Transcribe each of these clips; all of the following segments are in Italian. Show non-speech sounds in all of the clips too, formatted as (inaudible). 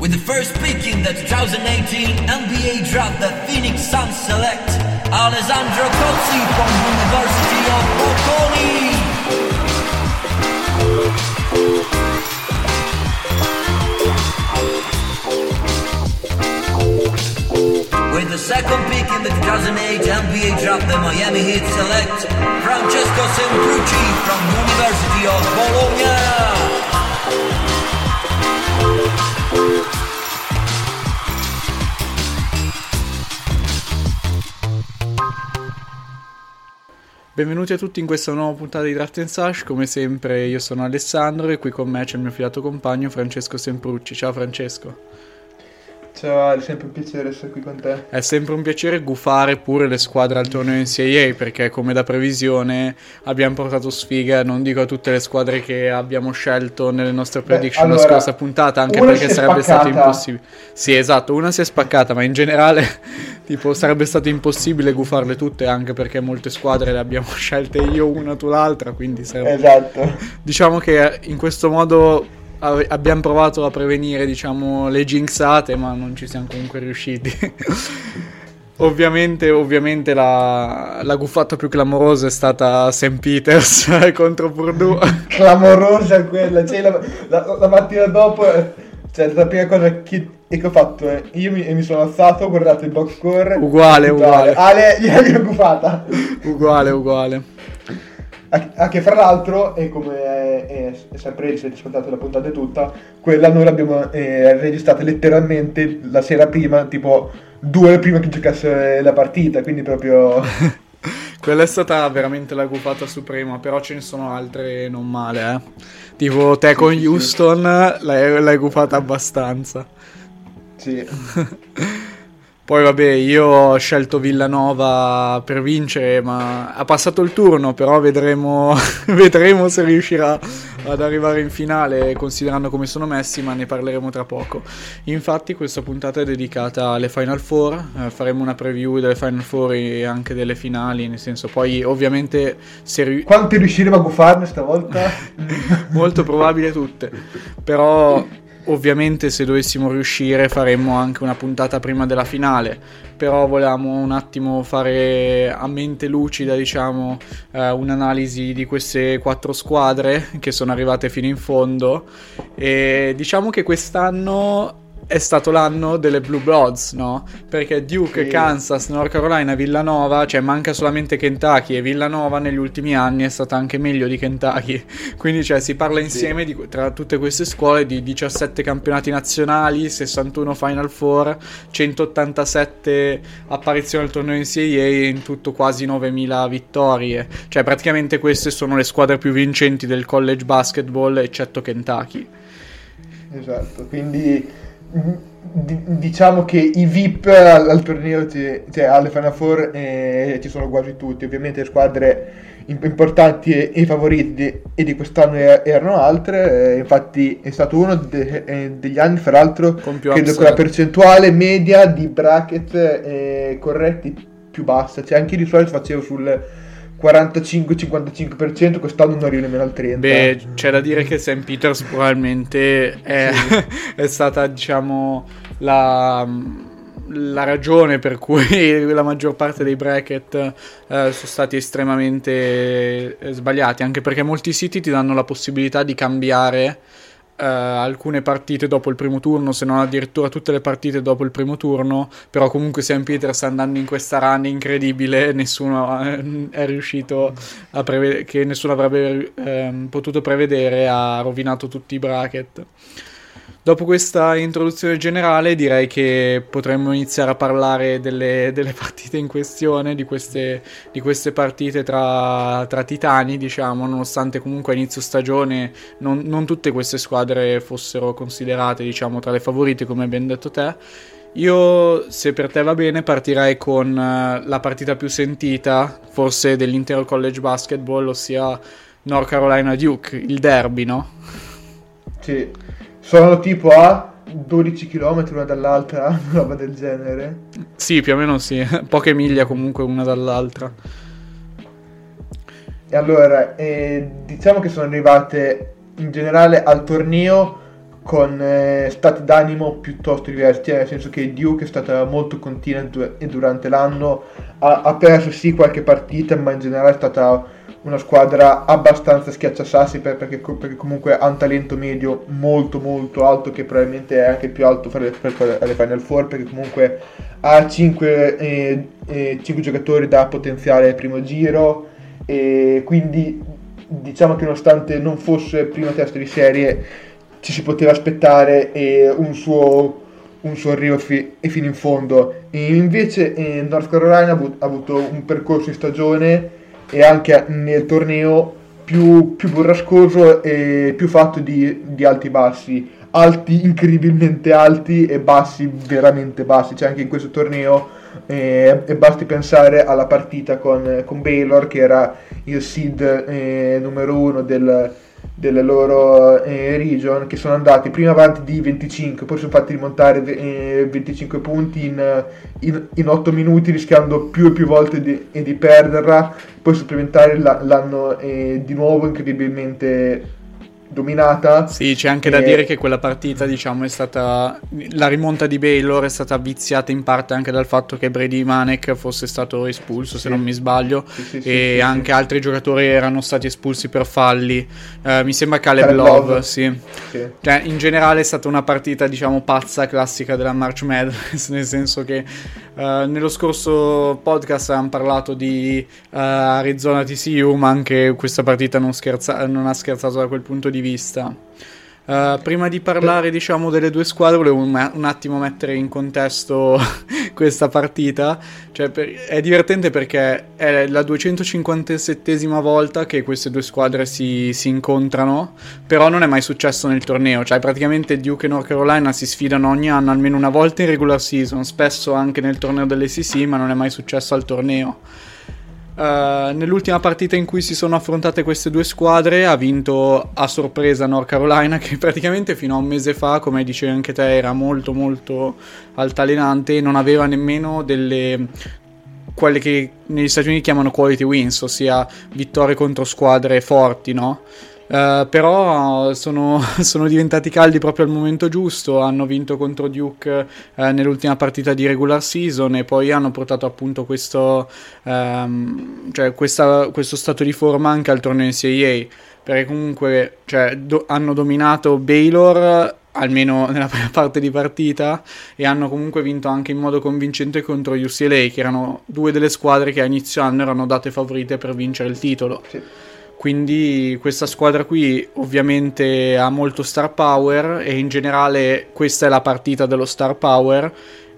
With the first pick in the 2018 NBA draft, the Phoenix Suns select Alessandro Cozzi from University of Bocconi. With the second pick in the 2008 NBA draft, the Miami Heat select Francesco Semprucci from University of Bologna. Benvenuti a tutti in questa nuova puntata di Draft Sash. Come sempre, io sono Alessandro e qui con me c'è il mio fidato compagno Francesco Semprucci. Ciao Francesco. Ciao, è sempre un piacere essere qui con te. È sempre un piacere gufare pure le squadre al torneo NCAA perché, come da previsione, abbiamo portato sfiga. Non dico a tutte le squadre che abbiamo scelto nelle nostre prediction Beh, la allora, scorsa puntata, anche perché sarebbe stato spaccata. impossibile. Sì, esatto, una si è spaccata, ma in generale, (laughs) tipo, sarebbe stato impossibile gufarle tutte, anche perché molte squadre le abbiamo (laughs) scelte io una tu l'altra. Quindi sarebbe Esatto. Diciamo che in questo modo abbiamo provato a prevenire, diciamo, le jinxate, ma non ci siamo comunque riusciti. (laughs) ovviamente, ovviamente la, la guffata più clamorosa è stata St. Peters (laughs) contro Purdue. (laughs) Clamorosa quella. Cioè, la, la- la mattina dopo, eh, cioè, la prima cosa che, che ho fatto è io mi, mi sono alzato, ho guardato il box score. Uguale, ho uguale. Ale, Ale, gliel'ho gufata. uguale, uguale. Anche fra l'altro, e come è, è, è sempre si è ascoltato la puntata tutta, quella noi l'abbiamo eh, registrata letteralmente la sera prima, tipo due ore prima che giocasse la partita, quindi proprio... (laughs) Quella è stata veramente la guffata suprema, però ce ne sono altre non male, eh. Tipo te con. Houston l'hai, l'hai guffata abbastanza. Sì. (laughs) Poi vabbè, io ho scelto Villanova per vincere, ma ha passato il turno, però vedremo, (laughs) vedremo se riuscirà ad arrivare in finale considerando come sono messi, ma ne parleremo tra poco. Infatti questa puntata è dedicata alle Final Four, eh, faremo una preview delle Final Four e anche delle finali, nel senso poi ovviamente se ri- Quanti riusciremo a gufarne stavolta? (laughs) molto probabile tutte. Però ovviamente se dovessimo riuscire faremmo anche una puntata prima della finale. Però volevamo un attimo fare a mente lucida, diciamo, eh, un'analisi di queste quattro squadre che sono arrivate fino in fondo. E diciamo che quest'anno è stato l'anno delle Blue Bloods, no? Perché Duke, Sì. Kansas, North Carolina, Villanova, cioè manca solamente Kentucky e Villanova negli ultimi anni è stata anche meglio di Kentucky. (laughs) Quindi cioè, si parla insieme di- tra tutte queste scuole di 17 campionati nazionali, 61 Final Four, 187 apparizioni al torneo NCAA e in tutto quasi 9000 vittorie. Cioè praticamente queste sono le squadre più vincenti del college basketball eccetto Kentucky. Esatto, quindi di- diciamo che i VIP al, al torneo, ci- cioè alle Final Four, eh, ci sono quasi tutti. Ovviamente le squadre im- importanti e, e favoriti e di quest'anno e- erano altre. eh, infatti è stato uno de- eh, degli anni, fra l'altro, Con credo upset. con la percentuale media di bracket eh, corretti più bassa. Cioè anche io di solito facevo sul 45-55%, quest'anno non arrivo nemmeno al 30%. Beh, c'è da dire che St. Peters probabilmente è, (laughs) è stata, diciamo, la, la ragione per cui (laughs) la maggior parte dei bracket eh, sono stati estremamente eh, sbagliati, anche perché molti siti ti danno la possibilità di cambiare eh, alcune partite dopo il primo turno, se non addirittura tutte le partite dopo il primo turno, però comunque St. Peter sta andando in questa run incredibile, nessuno eh, è riuscito a prevedere, che nessuno avrebbe ehm, potuto prevedere, ha rovinato tutti i bracket. Dopo questa introduzione generale direi che potremmo iniziare a parlare delle, delle (laughs) partite in questione, di queste, di queste partite tra, tra titani, diciamo, nonostante comunque a inizio stagione non, non tutte queste squadre fossero considerate, diciamo, tra le favorite, come abbiamo detto te. Io, se per te va bene, partirei con eh, la partita più sentita, forse dell'intero college basketball, ossia North Carolina Duke, il derby, no? Sì, sono tipo a 12 km una dall'altra, (laughs) una roba del genere. Sì, più o meno sì, poche miglia comunque una dall'altra. E allora, eh, diciamo che sono arrivate in generale al torneo con eh, stati d'animo piuttosto diversi, cioè, nel senso che Duke è stata molto continua e durante l'anno ha, ha, perso sì qualche partita, ma in generale è stata una squadra abbastanza schiacciasassi per, perché, perché, comunque ha un talento medio molto molto alto che probabilmente è anche più alto per le, per le Final Four perché comunque ha 5, eh, eh, 5 giocatori da potenziare al primo giro e quindi diciamo che nonostante non fosse primo test di serie ci si poteva aspettare eh, un, suo, un, suo, arrivo fi- fino in fondo. E invece eh, North Carolina ha avuto un percorso in stagione e anche nel torneo più, più burrascoso e più fatto di, di alti bassi. Alti incredibilmente alti e bassi veramente bassi. Cioè anche in questo torneo eh, e basti pensare alla partita con, con Baylor che era il seed eh, numero uno del, delle loro eh, region che sono andati prima avanti di 25 poi sono fatti rimontare eh, 25 punti in, in, in, 8 minuti rischiando più e più volte di, di perderla. Poi supplementare l'hanno eh, di nuovo incredibilmente dominata. Sì, c'è anche e... da dire che quella partita, diciamo, è stata. La rimonta di Baylor è stata viziata in parte anche dal fatto che Brady Manek fosse stato espulso, sì. se non mi sbaglio, sì, sì, e anche altri giocatori erano stati espulsi per falli. Uh, mi sembra Caleb, Caleb Love, Love, sì. Cioè, in generale è stata una partita, diciamo, pazza classica della March Madness, (laughs) nel senso che uh, nello scorso podcast abbiamo parlato di uh, Arizona TCU, ma anche questa partita non, scherza- non ha scherzato da quel punto di vista. Uh, prima di parlare diciamo delle due squadre volevo un, un attimo mettere in contesto (laughs) questa partita. Cioè, per, è divertente perché è la 257esima volta che queste due squadre si, si, incontrano però non è mai successo nel torneo. Cioè praticamente Duke e North Carolina si sfidano ogni anno almeno una volta in regular season spesso anche nel torneo dell'SEC ma non è mai successo al torneo Uh, nell'ultima partita in cui si sono affrontate queste due squadre ha vinto a sorpresa North Carolina (laughs) che praticamente fino a un mese fa, come dicevi anche te, era molto molto altalenante e non aveva nemmeno delle quelle che negli Stati Uniti chiamano quality wins, ossia vittorie contro squadre forti, no? Uh, però sono, (laughs) sono, diventati caldi proprio al momento giusto, hanno vinto contro Duke uh, nell'ultima partita di regular season e poi hanno portato appunto questo, um, cioè questa, questo stato di forma anche al torneo NCAA, perché comunque cioè, do, hanno dominato Baylor almeno (laughs) nella prima parte di partita e hanno comunque vinto anche in modo convincente contro UCLA che erano due delle squadre che a inizio anno erano date favorite per vincere il titolo. Sì. Quindi questa squadra qui ovviamente ha molto star power e in generale questa è la partita dello star power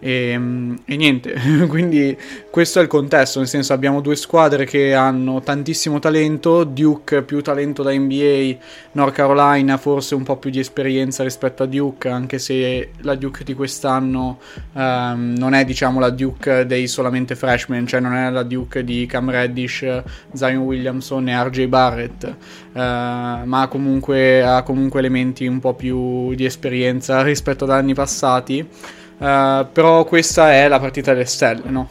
e, ehm, e, niente, (laughs) quindi questo è il contesto, nel senso abbiamo due squadre che hanno tantissimo talento, Duke più talento da NBA, North Carolina forse un po' più di esperienza rispetto a Duke, anche se la Duke di quest'anno um, non è diciamo la Duke dei solamente freshman, cioè non è la Duke di Cam Reddish, Zion Williamson e RJ Barrett, uh, ma comunque ha comunque elementi un po' più di esperienza rispetto ad anni passati. Uh, però questa è la partita delle stelle, no?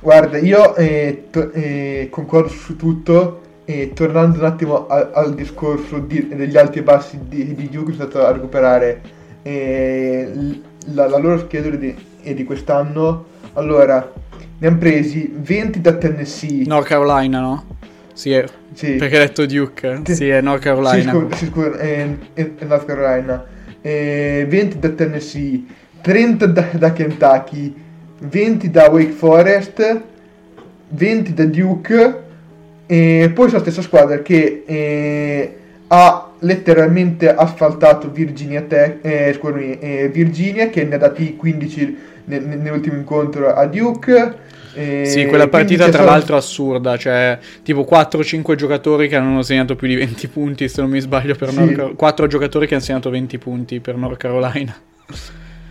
Guarda, io eh, to- eh, concordo su tutto e tornando un attimo a- al discorso di- degli alti e bassi di, di Duke, sono stato a recuperare eh, la-, la, loro schedule di-, di quest'anno. Allora, ne hanno presi 20 da Tennessee. North Carolina, no? Sì, è... sì. perché hai detto Duke. Sì, è North Carolina. Sì, scusa, sì, scusa è, è, è North Carolina eh, 20 da Tennessee, 30 da, da, Kentucky, 20 da Wake Forest, 20 da Duke e poi la stessa squadra che eh, ha letteralmente asfaltato Virginia, Tech, eh, scusami, eh, Virginia che ne ha dati 15 nel, nell'ultimo incontro a Duke e sì, quella partita tra sono... l'altro assurda, cioè tipo 4-5 giocatori che hanno segnato più di 20 punti, se non mi sbaglio, per sì. North Car- 4 giocatori che hanno segnato 20 punti per North Carolina.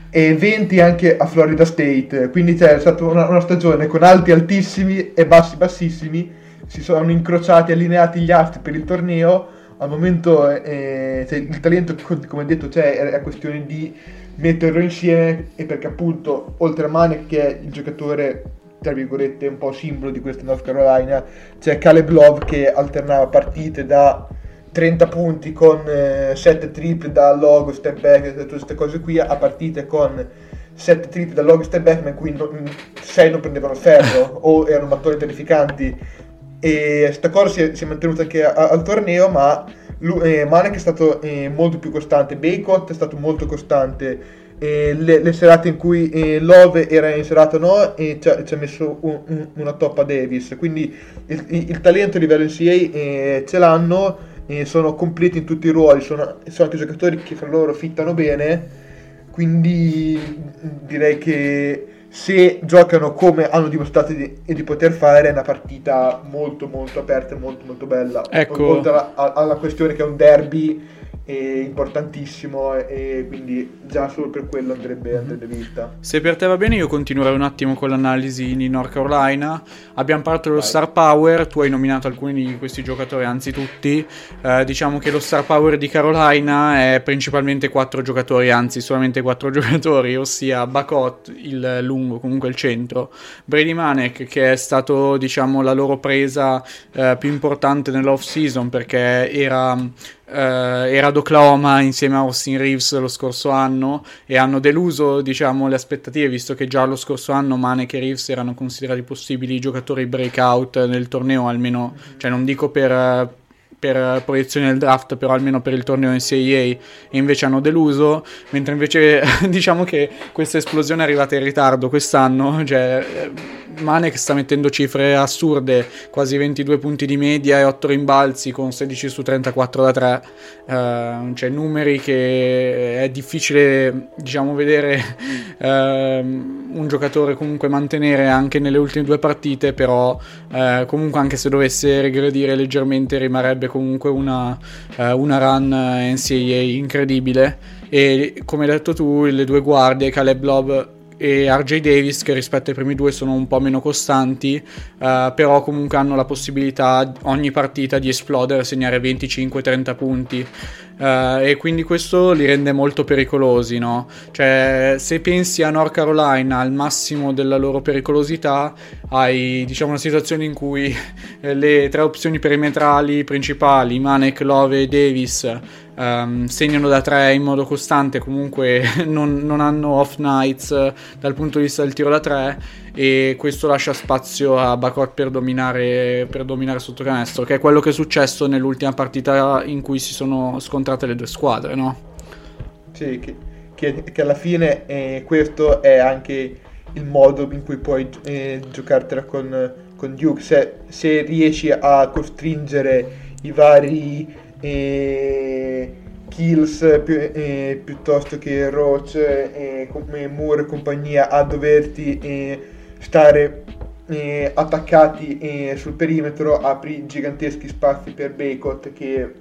E 20 anche a Florida State, quindi c'è stata una, una stagione con alti altissimi e bassi bassissimi, si sono incrociati, allineati gli astri per il torneo, al momento eh, cioè, il talento, come detto, c'è, è questione di metterlo insieme e perché appunto oltre a Mane che è il giocatore tra virgolette un po' simbolo di questa North Carolina c'è Caleb Love che alternava partite da 30 punti con eh, 7 triple da logo, step back e tutte queste cose qui a partite con 7 triple da logo, step back ma in cui 6 non prendevano ferro (laughs) o erano mattoni terrificanti. E questa cosa si è, si è mantenuta anche a, al torneo ma lui, eh, Manek è stato eh, molto più costante. Baycott è stato molto costante eh, le, le, serate in cui eh, Love era in serata no e ci ha, messo un, un, una toppa Davis. Quindi il, il, talento a livello NCA eh, ce l'hanno sono completi in tutti i ruoli. Sono, sono anche giocatori che fra loro fittano bene. Quindi direi che se giocano come hanno dimostrato di, di, poter fare è una partita molto molto aperta e molto molto bella. Ecco. oltre alla, alla questione che è un derby importantissimo e quindi già solo per quello andrebbe, mhm. andrebbe vista. Se per te va bene io continuerei un attimo con l'analisi di North Carolina. Abbiamo parlato dello Vai. star power, tu hai nominato alcuni di questi giocatori, anzi tutti. Eh, diciamo che lo star power di Carolina è principalmente quattro giocatori, anzi solamente quattro (laughs) giocatori, ossia Bacot, il lungo, comunque il centro, Brady Manek che è stato diciamo la loro presa eh, più importante nell'off season perché era eh, era ad Oklahoma insieme a Austin Reeves lo scorso anno e hanno deluso diciamo, le aspettative visto che già lo scorso anno Manek e Reeves erano considerati possibili giocatori breakout nel torneo almeno, cioè non dico per per proiezione del draft, però almeno per il torneo NCAA, e invece hanno deluso, mentre invece (laughs) diciamo che questa esplosione è arrivata in ritardo quest'anno, cioè Manek sta mettendo cifre assurde, quasi 22 punti di media e 8 rimbalzi con 16 su 34 da 3, uh, cioè numeri che è difficile diciamo vedere uh, (laughs) un giocatore comunque mantenere anche nelle ultime due partite, però uh, comunque anche se dovesse regredire leggermente rimarrebbe comunque una, una run NCAA incredibile. E come hai detto tu le due guardie Caleb Love e RJ Davis che rispetto ai primi due sono un po' meno costanti, uh, però comunque hanno la possibilità ogni partita di esplodere, segnare 25-30 punti. Uh, e quindi questo li rende molto pericolosi, no? Cioè, se pensi a North Carolina al massimo della loro pericolosità, hai diciamo una situazione in cui le tre opzioni perimetrali principali, Manek, Love e Davis, um, segnano da tre in modo costante, comunque (laughs) non, non, hanno off nights dal punto di vista del tiro da tre e questo lascia spazio a Bacor per dominare, per dominare sotto canestro, che è quello che è successo nell'ultima partita in cui si sono scontrate le due squadre, no? Sì, che, che, che alla fine eh, questo è anche il modo in cui puoi eh, giocartela con, con Duke, se, se riesci a costringere i vari eh, Kills pi- eh, piuttosto che Roach e eh, Moore e compagnia a doverti eh, stare eh, attaccati sul perimetro apri giganteschi spazi per Baycott che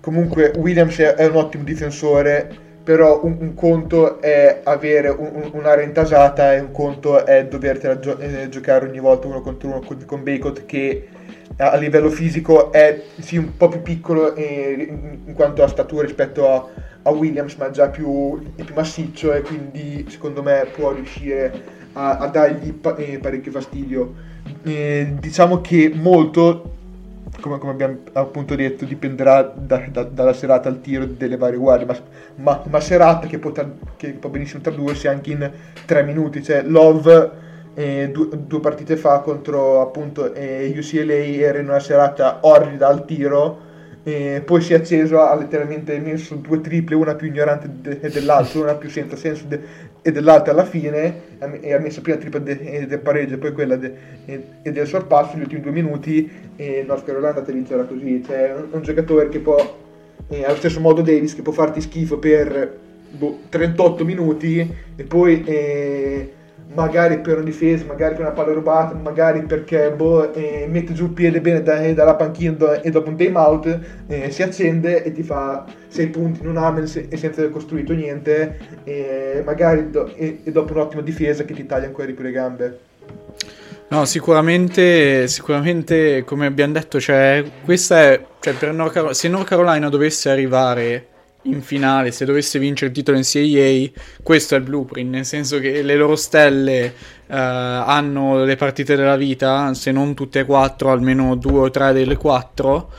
comunque Williams è, è un ottimo difensore però un, un, conto è avere un, un'area intasata e un conto è dovertela gio- eh, giocare ogni volta uno contro uno con, con Baycott che a livello fisico è sì un po' più piccolo in quanto a statura rispetto a, a Williams, ma già più, più, massiccio e quindi secondo me può riuscire a, a dargli pa- eh, parecchio fastidio. Eh, diciamo che molto, come, come, abbiamo appunto detto, dipenderà da, da, dalla serata al tiro delle varie guardie, ma, ma, ma serata che può, che può benissimo tradursi anche in tre minuti, cioè Love eh, due, due, partite fa contro appunto eh, UCLA era in una serata orrida al tiro eh, poi si è acceso ha letteralmente messo due triple una più ignorante de- dell'altra una più senza senso de- e dell'altra alla fine e ha messo prima triple de- del pareggio e poi quella de- del sorpasso gli ultimi due minuti e North Carolina te vincerà così. Cioè un, un giocatore che può allo stesso modo Davis che può farti schifo per boh, 38 minuti e poi magari per una difesa, magari per una palla rubata, magari perché boh, eh, mette giù il piede bene da, eh, dalla panchina e dopo un time out eh, si accende e ti fa 6 punti in un amen e senza aver costruito niente, e magari do, e, e dopo un'ottima difesa che ti taglia ancora di più le gambe. No, sicuramente, sicuramente come abbiamo detto, cioè, questa è, cioè, North Carolina, se North Carolina dovesse arrivare in finale, se dovesse vincere il titolo NCAA, questo è il blueprint, nel senso che le loro stelle uh, hanno le partite della vita, se non tutte e quattro, almeno due o tre delle quattro,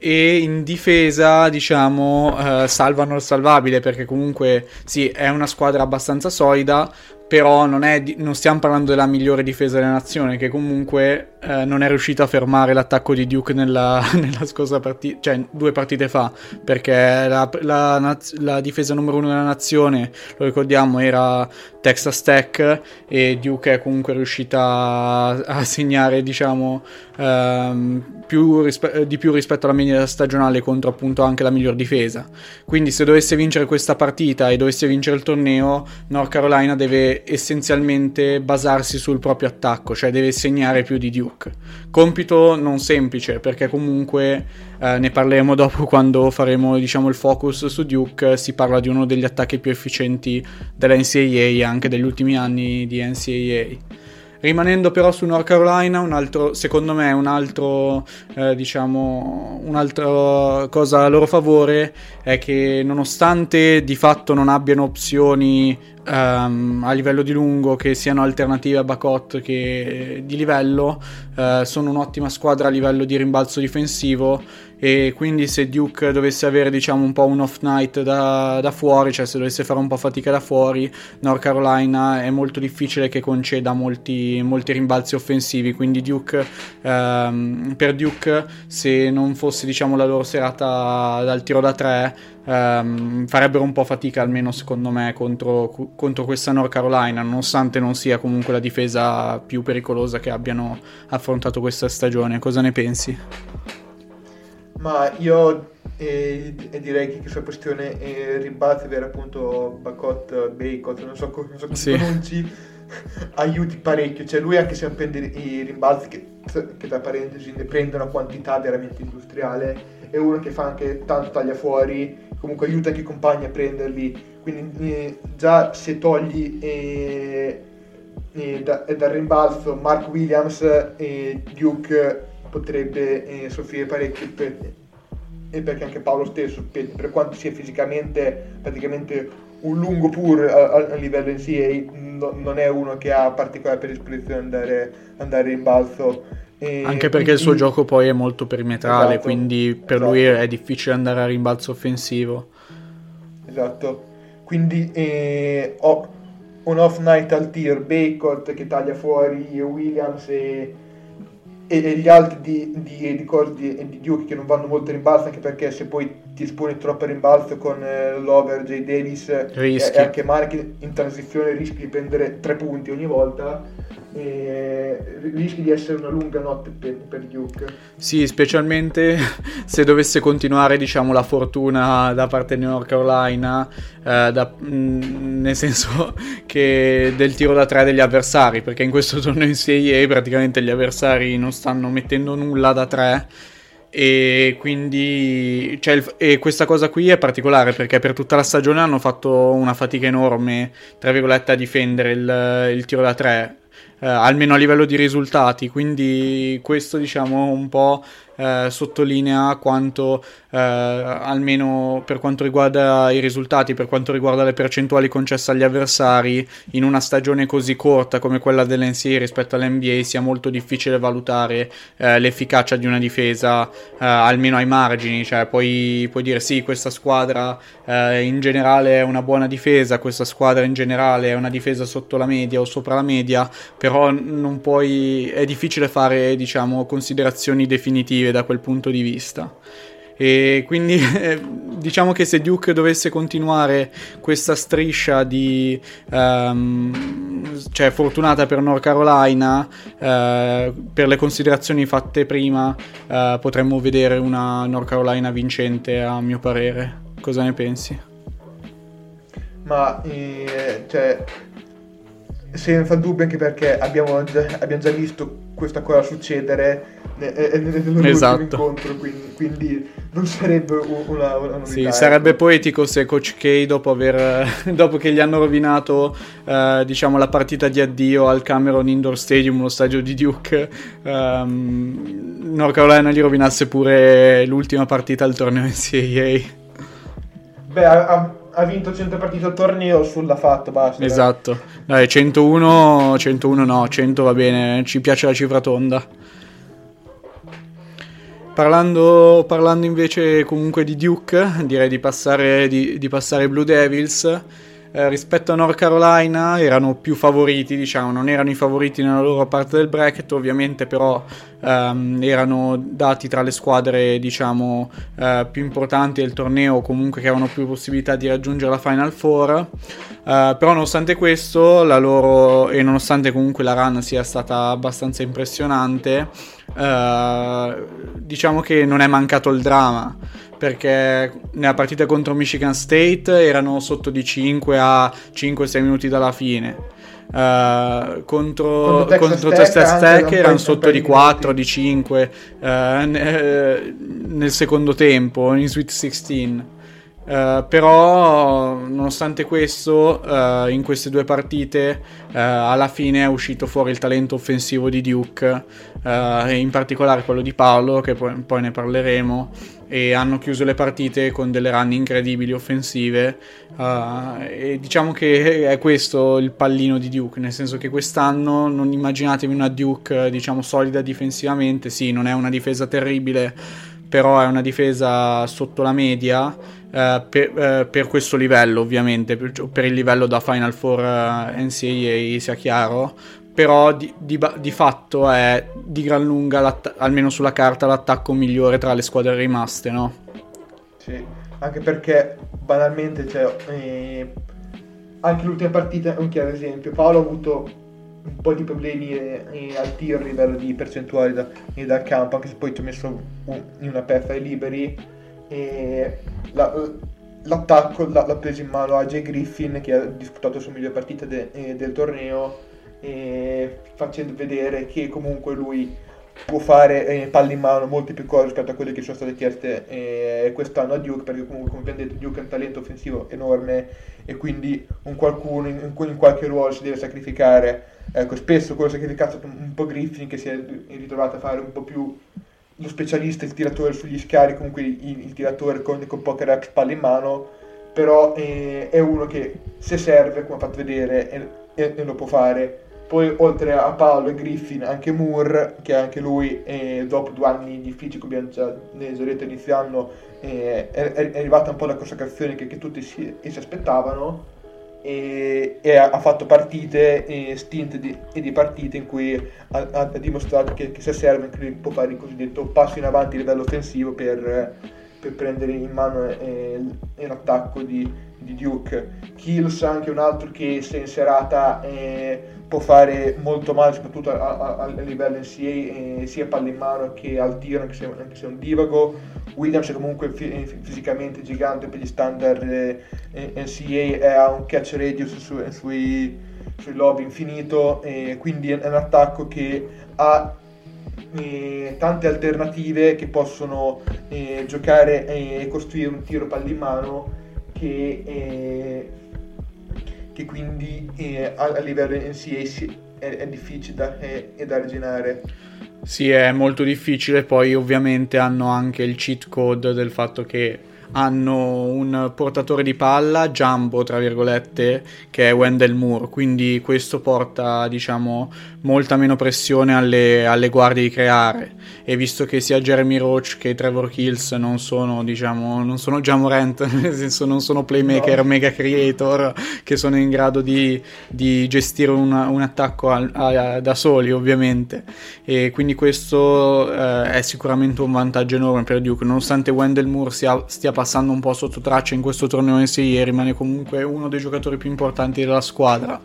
e in difesa diciamo uh, salvano il salvabile perché comunque sì è una squadra abbastanza solida però non, è, non, stiamo parlando della migliore difesa della nazione, che comunque eh, non è riuscita a fermare l'attacco di Duke nella, (laughs) nella scorsa partita, cioè due partite fa, perché la, la, la, difesa numero uno della nazione, lo ricordiamo, era Texas Tech e Duke è comunque riuscita a, a segnare, diciamo, ehm, più rispe- di più rispetto alla media stagionale contro appunto anche la miglior difesa. Quindi se dovesse vincere questa partita e dovesse vincere il torneo, North Carolina deve essenzialmente basarsi sul proprio attacco, cioè deve segnare più di Duke. Compito non semplice, perché comunque eh, ne parleremo (laughs) dopo quando faremo diciamo, il focus su Duke, si parla di uno degli attacchi più efficienti della NCAA e anche degli ultimi anni di NCAA. Rimanendo però su North Carolina, un altro, secondo me un altro, eh, diciamo, un'altra cosa a loro favore è che nonostante di fatto non abbiano opzioni um, a livello di lungo che siano alternative a Bacot che di livello, uh, sono un'ottima squadra a livello di rimbalzo difensivo e quindi se Duke dovesse avere diciamo un po' un off night da, da, fuori, cioè se dovesse fare un po' fatica da fuori, North Carolina è molto difficile che conceda molti, molti rimbalzi offensivi, quindi Duke, um, per Duke se non fosse diciamo la loro serata dal tiro da 3 um, farebbero un po' fatica almeno secondo me contro, contro, questa North Carolina nonostante non sia comunque la difesa più pericolosa che abbiano affrontato questa stagione cosa ne pensi? Ma io eh, direi che questa questione eh, rimbalzi vera appunto Bacot, Bacot, non so, non so come sì. pronunci, (laughs) aiuti parecchio. Cioè lui anche se non prende i rimbalzi, che, che tra parentesi ne prende una quantità veramente industriale, è uno che fa anche tanto taglia fuori, comunque aiuta anche i compagni a prenderli, quindi eh, già se togli eh, eh, da, dal rimbalzo Mark Williams e Duke potrebbe eh, soffrire parecchio per, e perché anche Paolo stesso per, per, quanto sia fisicamente praticamente un lungo pur a, a livello NCA no, non è uno che ha particolare predisposizione ad andare, andare in balzo e Anche perché il suo gioco poi è molto perimetrale, esatto, quindi per esatto. lui è difficile andare a rimbalzo offensivo. Esatto, quindi eh, ho un off night al tier, Bacot che taglia fuori Williams e, e, e gli altri di, di, di, di, di Duke che non vanno molto a rimbalzo anche perché se poi ti esponi troppo a rimbalzo con eh, Lover, J. Davis e, e, anche Mark in transizione rischi di prendere tre punti ogni volta e rischi di essere una lunga notte per, per, Duke. Sì, specialmente (laughs) se dovesse continuare diciamo, la fortuna da parte di North Carolina, eh, da, mh, mm, nel senso (laughs) che del tiro da tre degli avversari, perché in questo torneo in Serie praticamente gli avversari non stanno mettendo nulla da tre e quindi cioè, e questa cosa qui è particolare perché per tutta la stagione hanno fatto una fatica enorme tra virgolette a difendere il, il tiro da tre eh, almeno a livello di risultati, quindi questo diciamo un po' eh, sottolinea quanto, eh, almeno per quanto riguarda i risultati, per quanto riguarda le percentuali concesse agli avversari, in una stagione così corta come quella dell'NCA rispetto all'NBA sia molto difficile valutare eh, l'efficacia di una difesa, eh, almeno ai margini, cioè puoi, puoi dire sì, questa squadra eh, in generale è una buona difesa, questa squadra in generale è una difesa sotto la media o sopra la media, però non puoi, è difficile fare diciamo considerazioni definitive da quel punto di vista. E quindi (laughs) eh, diciamo che se Duke dovesse continuare questa striscia di um, cioè fortunata per North Carolina, uh, per le considerazioni fatte prima, uh, potremmo vedere una North Carolina vincente, a mio parere. Cosa ne pensi? Ma eh, cioè, senza dubbio, anche perché abbiamo già, abbiamo già visto questa cosa succedere nell'ultimo esatto. incontro, quindi, quindi, non sarebbe una, una novità. Sì, sarebbe ecco. poetico se Coach K, dopo, aver, (laughs) dopo che gli hanno rovinato uh, diciamo, la partita di addio al Cameron Indoor Stadium, lo stadio di Duke, um, North Carolina gli rovinasse pure l'ultima partita al torneo NCAA. Beh, ha, ha vinto 100 partite al torneo sulla fatto, basta. Esatto. Dai, 101, 101 no, 100 va bene, ci piace la cifra tonda. Parlando, parlando, invece comunque di Duke, direi di passare, di, di passare Blue Devils. Eh, rispetto a North Carolina erano più favoriti, diciamo, non erano i favoriti nella loro parte del bracket, ovviamente però ehm, erano dati tra le squadre, diciamo, eh, più importanti del torneo, comunque che avevano più possibilità di raggiungere la Final Four. Eh, però nonostante questo, la loro, e nonostante comunque la run sia stata abbastanza impressionante, eh, diciamo che non è mancato il dramma perché nella partita contro Michigan State erano sotto di 5 a 5-6 minuti dalla fine. Uh, contro, contro Texas Tech, erano sotto di 4 di 5 uh, nel, nel secondo tempo in Sweet 16 Uh, però nonostante questo uh, in queste due partite uh, alla fine è uscito fuori il talento offensivo di Duke e in particolare quello di Paolo che poi, poi, ne parleremo e hanno chiuso le partite con delle run incredibili offensive e diciamo che è questo il pallino di Duke nel senso che quest'anno non immaginatevi una Duke diciamo solida difensivamente sì non è una difesa terribile però è una difesa sotto la media eh, per, eh, per, questo livello ovviamente, per, per, il livello da Final Four uh, NCAA sia chiaro, però di, di, di, fatto è di gran lunga, almeno sulla carta, l'attacco migliore tra le squadre rimaste, no? Sì, anche perché banalmente, cioè, eh, anche l'ultima partita un chiaro esempio, Paolo ha avuto un po' di problemi eh, eh, al tiro a livello di percentuali da, dal campo, anche se poi ti ho messo in una pezza ai liberi. E la, l'attacco l'ha, l'ha, preso in mano AJ Griffin che ha disputato la sua migliore partita de, eh, del torneo, eh, facendo vedere che comunque lui può fare eh, palle in mano molte più cose rispetto a quelle che sono state chieste eh, quest'anno a Duke perché comunque come abbiamo detto Duke ha un talento offensivo enorme e quindi un qualcuno in, in, qualche ruolo si deve sacrificare ecco spesso quello sacrificato è un po' Griffin che si è ritrovato a fare un po' più lo specialista, il tiratore sugli scari, comunque il, il tiratore con, con poche reps palle in mano, però eh, è uno che se serve, come ha fatto vedere, e, e, e, lo può fare. Poi oltre a Paolo e Griffin, anche Moore, che anche lui eh, dopo due anni difficili, come abbiamo già esaurito inizio anno, eh, è, è, arrivata un po' la consacrazione che, che tutti si, si aspettavano e, e ha fatto partite e stint di, e di partite in cui ha, ha dimostrato che, che, se serve può fare il cosiddetto passo in avanti a livello offensivo per, per prendere in mano eh, l'attacco di, di Duke. Kills anche un altro che se in serata eh, può fare molto male soprattutto a, a, a livello NCA eh, sia palle in mano che al tiro anche se, anche se è un divago Williams è comunque f- fisicamente gigante per gli standard eh, NCA e ha un catch radius su, sui, sui lob infinito e quindi è un attacco che ha eh, tante alternative che possono eh, giocare e costruire un tiro palle in mano che eh, che quindi eh, a, livello NCA è, è difficile da, è, è da arginare. Sì, è molto difficile, poi ovviamente hanno anche il cheat code del fatto che hanno un portatore di palla jumbo tra virgolette che è Wendell Moore. Quindi questo porta diciamo molta meno pressione alle, alle guardie di creare. E visto che sia Jeremy Roach che Trevor Hills non sono diciamo non sono Jamorant (laughs) nel senso non sono playmaker no. mega creator che sono in grado di, di gestire una, un attacco a, a, da soli ovviamente. E quindi questo eh, è sicuramente un vantaggio enorme per Duke. Nonostante Wendell Moore sia, stia passando un po' sotto traccia in questo torneo NCAA rimane comunque uno dei giocatori più importanti della squadra.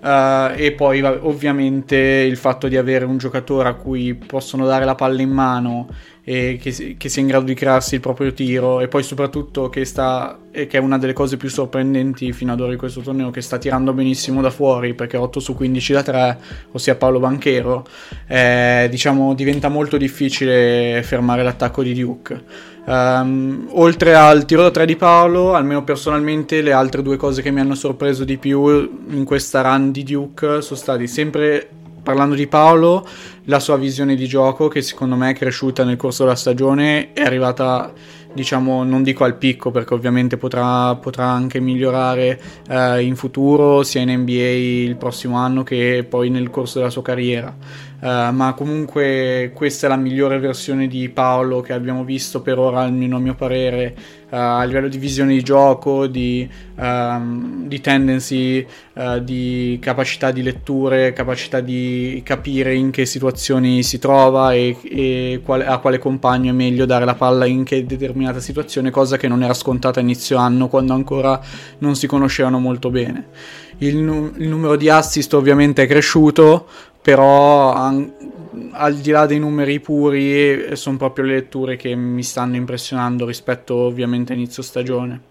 Uh, e poi ovviamente il fatto di avere un giocatore a cui possono dare la palla in mano e che, che, sia in grado di crearsi il proprio tiro e poi soprattutto che, sta, che è una delle cose più sorprendenti fino ad ora di questo torneo che sta tirando benissimo da fuori perché 8 su 15 da 3 ossia Paolo Banchero eh, diciamo diventa molto difficile fermare l'attacco di Duke Um, oltre al tiro da 3 di Paolo, almeno personalmente, le altre due cose che mi hanno sorpreso di più in questa run di Duke sono stati sempre parlando di Paolo, la sua visione di gioco che secondo me è cresciuta nel corso della stagione, è arrivata diciamo non dico al picco perché ovviamente potrà, potrà anche migliorare eh, in futuro sia in NBA il prossimo anno che poi nel corso della sua carriera Uh, ma comunque questa è la migliore versione di Paolo che abbiamo visto per ora, almeno a mio parere, uh, a livello di visione di gioco, di, um, di tendency, uh, di capacità di letture, capacità di capire in che situazioni si trova e, e quale, a quale compagno è meglio dare la palla in che determinata situazione, cosa che non era scontata inizio anno quando ancora non si conoscevano molto bene. Il, il numero di assist ovviamente è cresciuto, però an- al di là dei numeri puri sono proprio le letture che mi stanno impressionando rispetto ovviamente a inizio stagione.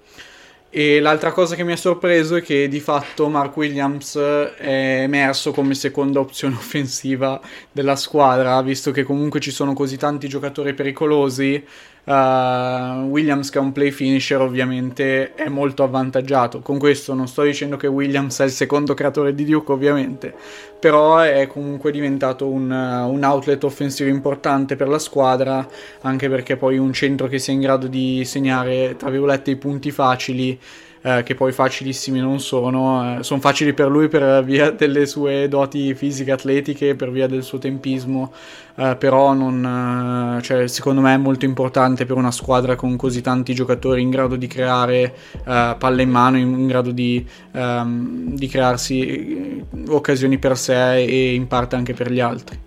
E l'altra cosa che mi ha sorpreso è che di fatto Mark Williams è emerso come seconda opzione (laughs) offensiva della squadra, visto che comunque ci sono così tanti giocatori pericolosi Uh, Williams che è un play finisher ovviamente è molto avvantaggiato. Con questo non sto dicendo che Williams è il secondo creatore di Duke ovviamente però è comunque diventato un, un outlet offensivo importante per la squadra anche perché poi un centro che sia in grado di segnare tra virgolette i punti facili eh, che poi facilissimi non sono, eh, sono facili per lui per via delle sue doti fisiche atletiche, per via del suo tempismo, eh, però non, eh, cioè, secondo me è molto importante per una squadra con così tanti giocatori in grado di creare eh, palle in mano, in, grado di, ehm, di crearsi eh, occasioni per sé e in parte anche per gli altri.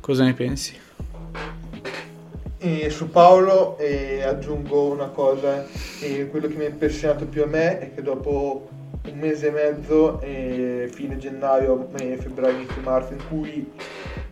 Cosa ne pensi? E su Paolo eh, aggiungo una cosa, eh, quello che mi ha impressionato più a me è che dopo un mese e mezzo, eh, fine gennaio, febbraio, inizio marzo, in cui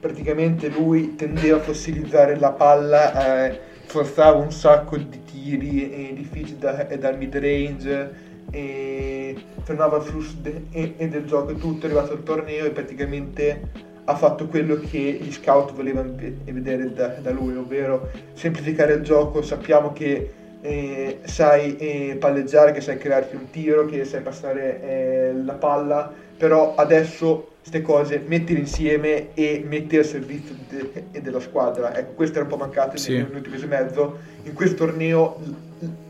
praticamente lui tendeva a fossilizzare la palla, eh, forzava un sacco di tiri eh, difficili da, dal mid range, e frenava il flusso de, e, del gioco e tutto, è arrivato al torneo e praticamente ha fatto quello che gli scout volevano vedere da, da lui, ovvero semplificare il gioco. Sappiamo che eh, sai eh, palleggiare, che sai crearti un tiro, che sai passare eh, la palla, però adesso queste cose mettile insieme e metti al servizio de- della squadra. Ecco, questo era un po' mancato sì. nell'ultimo mese e mezzo. In questo torneo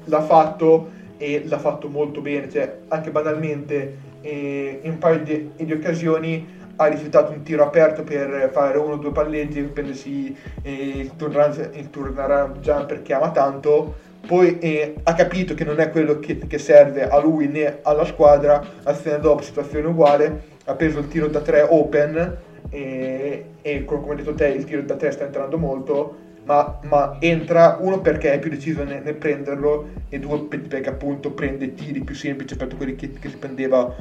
l'ha fatto e l'ha fatto molto bene, cioè anche banalmente eh, in un paio di, di occasioni ha rifiutato un tiro aperto per fare uno o due palleggi per prendersi eh, il, turnaround, turnaround jumper ama tanto. Poi eh, ha capito che non è quello che, che, serve a lui né alla squadra. Azione dopo situazione uguale. Ha preso il tiro da 3 open e, e come hai detto te il tiro da 3 sta entrando molto ma, ma, entra uno perché è più deciso nel, nel, prenderlo e due perché appunto prende tiri più semplici rispetto a quelli che, che si prendeva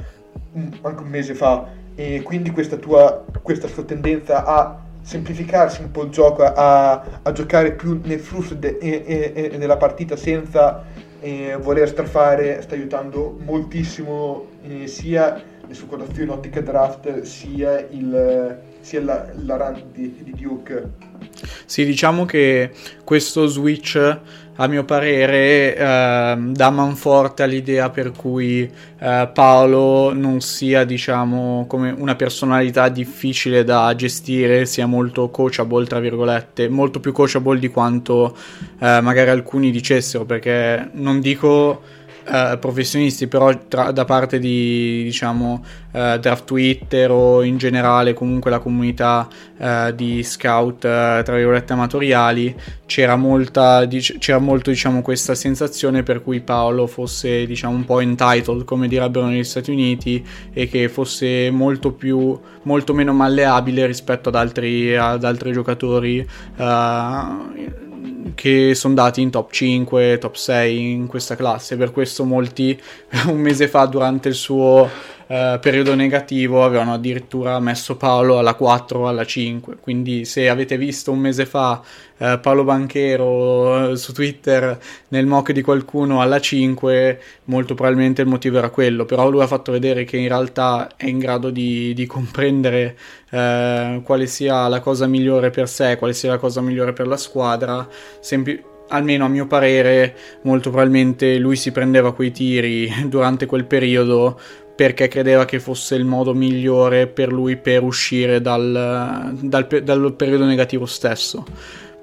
un, anche un mese fa e quindi questa tua, questa sua tendenza a semplificarsi un po' il gioco, a, a giocare più nel flusso de, e, e, partita senza eh, voler strafare sta aiutando moltissimo eh, sia le sue quotazioni ottiche draft sia, il, sia la, la run di, di Duke. Sì, diciamo che questo switch a mio parere eh, dà manforte all'idea per cui eh, Paolo non sia diciamo come una personalità difficile da gestire sia molto coachable tra virgolette molto più coachable di quanto eh, magari alcuni dicessero perché non dico eh, professionisti, però tra, da parte di diciamo uh, draft Twitter o in generale comunque la comunità uh, di scout tra virgolette amatoriali c'era molta dic- c'era molto diciamo questa sensazione per cui Paolo fosse diciamo un po' entitled come direbbero negli Stati Uniti e che fosse molto più molto meno malleabile rispetto ad altri, ad altri giocatori che sono dati in top 5, top 6 in questa classe. Per questo molti (laughs) un mese fa durante il suo eh, periodo negativo avevano addirittura messo Paolo alla 4 o alla 5. Quindi se avete visto un mese fa eh, Paolo Banchero eh, su Twitter nel mock di qualcuno alla 5, molto probabilmente il motivo era quello. Però lui ha fatto vedere che in realtà è in grado di, di comprendere eh, quale sia la cosa migliore per sé, quale sia la cosa migliore per la squadra. Sempli- almeno a mio parere, molto probabilmente lui si prendeva quei tiri durante quel periodo perché credeva che fosse il modo migliore per lui per uscire dal, dal, dal periodo negativo stesso.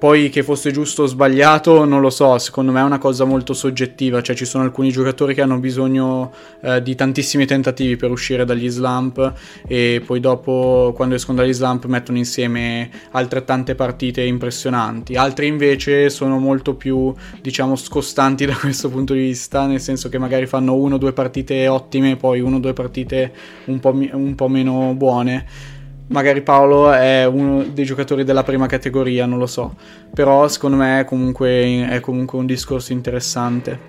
Poi che fosse giusto o sbagliato non lo so, secondo me è una cosa molto soggettiva, cioè ci sono alcuni giocatori che hanno bisogno eh, di tantissimi tentativi per uscire dagli slump e poi dopo quando escono dagli slump mettono insieme altrettante partite impressionanti, altri invece sono molto più diciamo scostanti (laughs) da questo punto di vista, nel senso che magari fanno uno o due partite ottime, poi uno o due partite un po', un po' meno buone magari Paolo è uno dei giocatori della prima categoria, non lo so, però secondo me è comunque, è comunque un discorso interessante.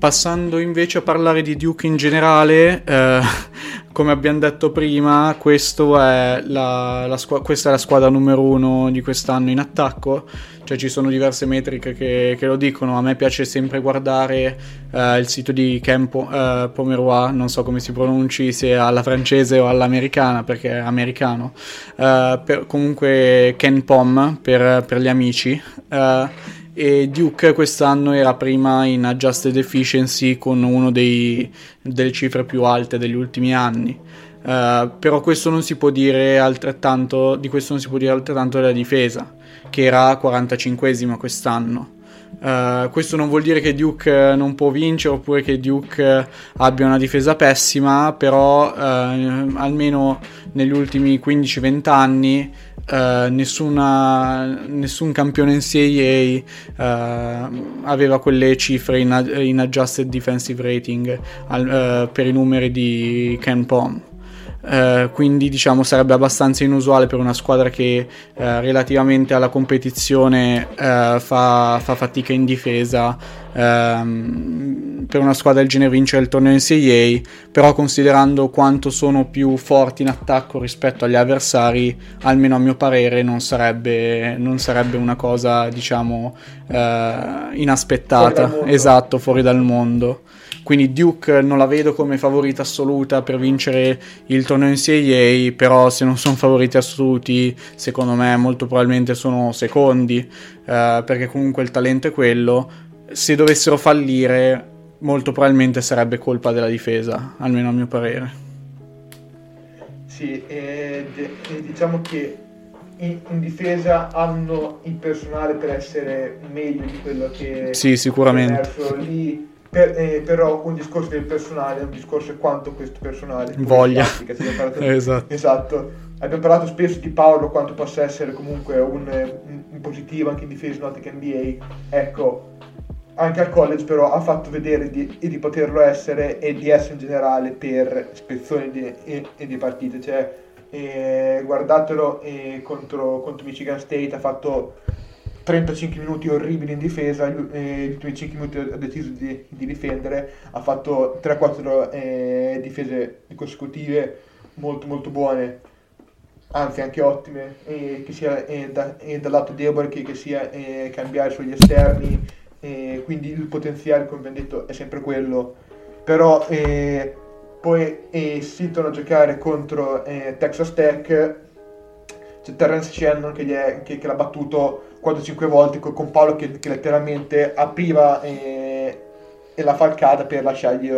Passando invece a parlare di Duke in generale, eh, (laughs) come abbiamo detto prima, è la, la squ- questa è la squadra numero uno di quest'anno in attacco, cioè ci sono diverse metriche che, che lo dicono, a me piace sempre guardare eh, il sito di Ken eh, Pomeroy, non so come si pronunci, se alla francese o all'americana, perché è americano, eh, per, comunque Ken Pom per, per gli amici. Eh, e Duke quest'anno era prima in adjusted efficiency con una delle cifre più alte degli ultimi anni. Uh, però questo non si può dire altrettanto di questo non si può dire altrettanto della difesa che era 45esima quest'anno Uh, questo non vuol dire che Duke non può vincere oppure che Duke abbia una difesa pessima, però uh, almeno negli ultimi 15-20 anni uh, nessuna, nessun campione NCAA aveva quelle cifre in, in adjusted defensive rating al, per i numeri di Ken Pom. Eh, quindi diciamo sarebbe abbastanza inusuale per una squadra che eh, relativamente alla competizione eh, fa, fa, fatica in difesa ehm, per una squadra del genere vincere il torneo NCAA però considerando quanto sono più forti in attacco rispetto agli avversari almeno a mio parere non sarebbe, non sarebbe una cosa diciamo eh, inaspettata. Fuori esatto fuori dal mondo. Quindi Duke non la vedo come favorita assoluta per vincere il torneo NCAA, però se non sono favoriti assoluti, secondo me molto probabilmente sono secondi, eh, perché comunque il talento è quello. Se dovessero fallire, molto probabilmente sarebbe colpa della difesa, almeno a mio parere. Sì, e, e diciamo che in, in, difesa hanno il personale per essere meglio di quello che sì, sicuramente. lì per, eh, però un discorso del personale è un discorso quanto questo personale voglia parlato, (laughs) esatto. esatto. abbiamo parlato spesso di Paolo quanto possa essere comunque un, un, un positivo anche in difesa Nautica NBA ecco anche al college però ha fatto vedere di, di, poterlo essere e di essere in generale per spezzoni di, e, e di partite. Cioè eh, guardatelo eh, contro, contro Michigan State ha fatto 35 minuti orribili in difesa, eh, gli ultimi 5 minuti ha deciso di, di difendere, ha fatto 3-4 eh, difese consecutive molto molto buone, anzi anche ottime, eh, che sia da, dal lato debole che, che sia eh, cambiare sugli esterni, quindi il potenziale come abbiamo detto è sempre quello, però eh, poi eh, si torna a giocare contro eh, Texas Tech, c'è Terence Shannon che, è, che, che l'ha battuto 4-5 volte con Paolo che, che letteralmente apriva e, e, la falcata per lasciargli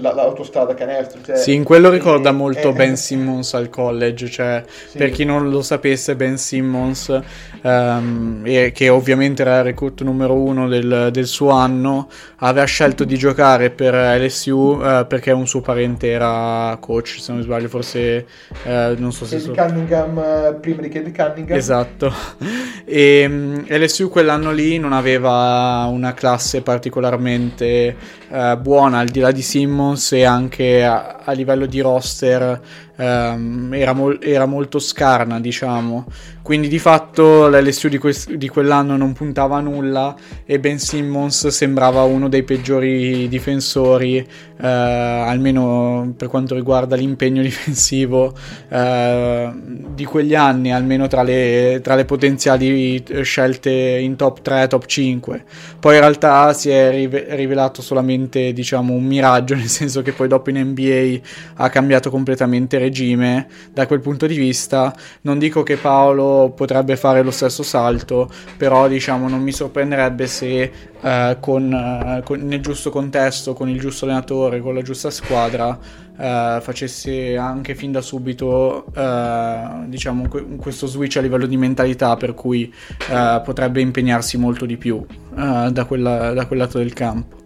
l'autostrada canestro. Cioè, sì, in quello ricorda molto Ben Simmons al college, cioè sì. per chi non lo sapesse Ben Simmons, um, che ovviamente era il recruit numero uno del, del, suo anno, aveva scelto di giocare per LSU uh, perché un suo parente era coach, se non sbaglio, forse uh, non so se... So... Cunningham, prima di Kate Cunningham. Esatto. (laughs) E um, LSU quell'anno lì non aveva una classe particolarmente uh, buona al di là di Simmons e anche a, a livello di roster um, era, mo- era, molto scarna, diciamo. Quindi di fatto l'LSU di, que- di, quell'anno non puntava a nulla e Ben Simmons sembrava uno dei peggiori difensori, uh, almeno per quanto riguarda l'impegno (laughs) difensivo uh, di quegli anni, almeno tra le, tra le potenziali scelte in top 3, top 5. Poi in realtà si è rive- rivelato solamente diciamo un miraggio, (laughs) nel senso che poi dopo in NBA ha cambiato completamente regime. Da quel punto di vista non dico che Paolo potrebbe fare lo stesso salto, però diciamo non mi sorprenderebbe se eh, con, eh, con, nel giusto contesto, con il giusto allenatore, con la giusta squadra eh, facesse anche fin da subito eh, diciamo questo switch a livello di mentalità per cui eh, potrebbe impegnarsi molto di più eh, da, quella, da quel lato del campo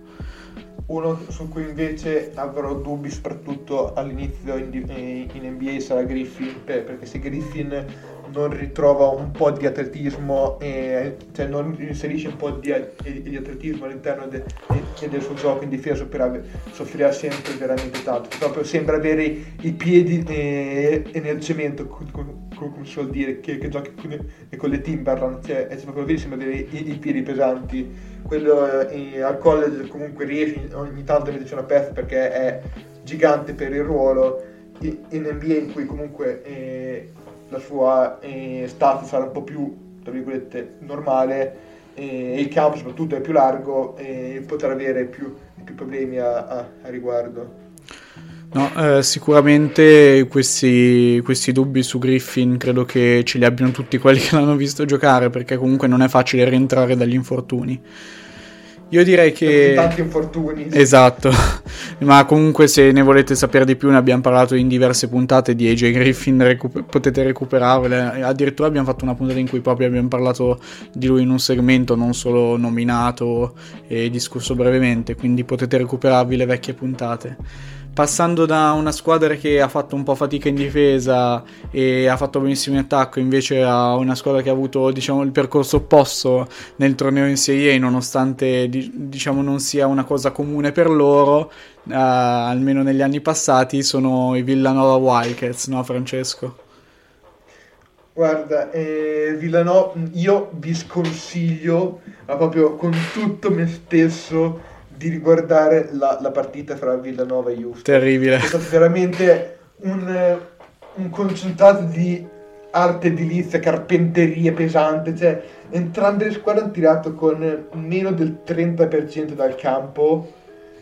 uno su cui invece avrò dubbi soprattutto all'inizio in, in NBA sarà Griffin perché se Griffin non ritrova un po' di atletismo e cioè non inserisce un po' di, di atletismo all'interno de, del suo gioco in difesa per soffrirà sempre veramente tanto. Proprio sembra avere i piedi eh, nel cemento come, si suol dire che, che giochi con, le Timberland cioè è proprio vero sembra avere i, i piedi pesanti quello eh, al college comunque riesce ogni tanto a metterci una pezza perché è gigante per il ruolo in, in NBA in cui comunque eh, la sua eh, status sarà un po' più, tra virgolette, normale e il campo soprattutto è più largo e potrà avere più, più problemi a, a, a riguardo. No, eh, sicuramente questi, questi, dubbi su Griffin credo che ce li abbiano tutti quelli che l'hanno visto giocare perché comunque non è facile rientrare dagli infortuni. Io direi che... Tanti infortuni. Esatto, (laughs) ma comunque se ne volete sapere di più ne abbiamo parlato in diverse puntate di AJ Griffin, recu- potete recuperarle, addirittura abbiamo fatto una puntata in cui proprio abbiamo parlato di lui in un segmento, non solo nominato e discusso brevemente, quindi potete recuperarvi le vecchie puntate passando da una squadra che ha fatto un po' fatica in difesa e ha fatto benissimo in attacco invece a una squadra che ha avuto diciamo, il percorso opposto nel torneo in Serie A nonostante diciamo, non sia una cosa comune per loro uh, almeno negli anni passati sono i Villanova Wildcats no Francesco? Guarda, eh, Villanova, io vi sconsiglio, proprio con tutto me stesso, di riguardare la, la partita fra Villanova e Houston. Terribile. È stato veramente un, un concentrato di arte edilizia, carpenteria pesante, cioè entrambe le squadre hanno tirato con meno del 30% dal campo.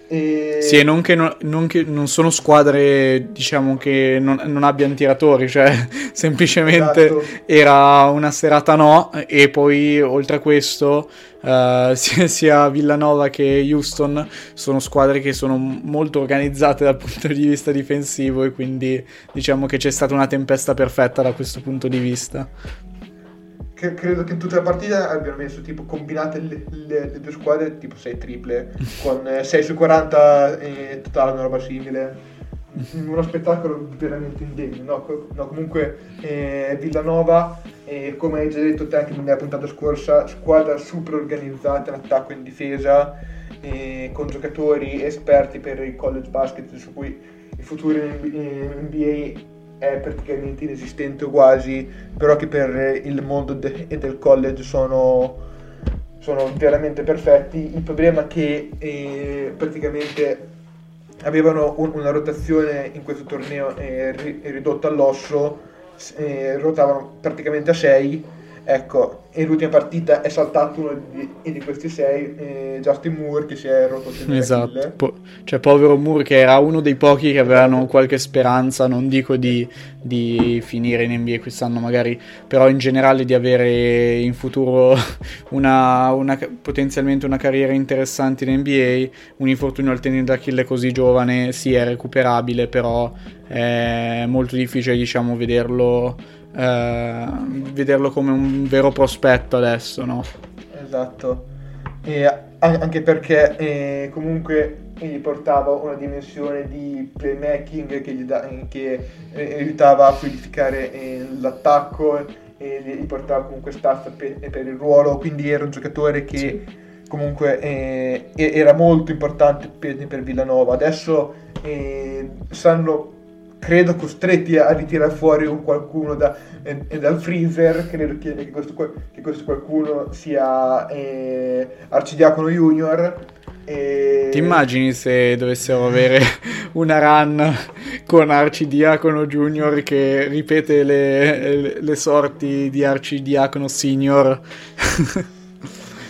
E... Sì, e non che, non, non che, non sono squadre, diciamo, che non, non abbiano tiratori, cioè (laughs) semplicemente esatto. era una serata no, e poi oltre a questo uh, (laughs) sia, sia, Villanova che Houston sono squadre che sono molto organizzate dal punto di vista difensivo e quindi diciamo che c'è stata una tempesta perfetta da questo punto di vista. Che, credo che in tutta la partita abbiano messo tipo combinate le, le, le due squadre tipo 6 triple (laughs) con 6 su 40 e totale una roba simile uno spettacolo veramente indegno. No? no comunque eh, Villanova, eh, come hai già detto te anche nella puntata scorsa, squadra super organizzata in attacco e in difesa, eh, con giocatori esperti per il college basket, su cui il futuro in NBA è praticamente inesistente o quasi, però che per il mondo de- del college sono, sono veramente perfetti. Il problema è che eh, praticamente avevano un, una rotazione in questo torneo eh, ridotta all'osso, eh, ruotavano praticamente a 6 Ecco, e l'ultima partita è saltato uno di, di questi sei, eh, Justin Moore che si è rotto il Esatto, po- cioè povero Moore che era uno dei pochi che avevano esatto. qualche speranza, non dico di, di, finire in NBA quest'anno magari, però in generale di avere in futuro (laughs) una, una, potenzialmente una carriera interessante in NBA, un infortunio al tenere d'Achille così giovane sì è recuperabile, però è molto difficile diciamo vederlo eh, vederlo come un vero prospetto adesso, no? Esatto. E anche perché eh, comunque gli portava una dimensione di playmaking che, gli da, che eh, aiutava a fluidificare eh, l'attacco e gli portava comunque staff per, per, il ruolo, quindi era un giocatore che sì. comunque eh, era molto importante per, per Villanova. Adesso eh, sanno credo costretti a ritirare fuori un qualcuno da, eh, dal freezer, credo che, che, questo, che questo, qualcuno sia eh, Arcidiacono Junior. E... Ti immagini se dovessero avere (laughs) una run con Arcidiacono Junior che ripete le, le, le sorti di Arcidiacono Senior? (laughs)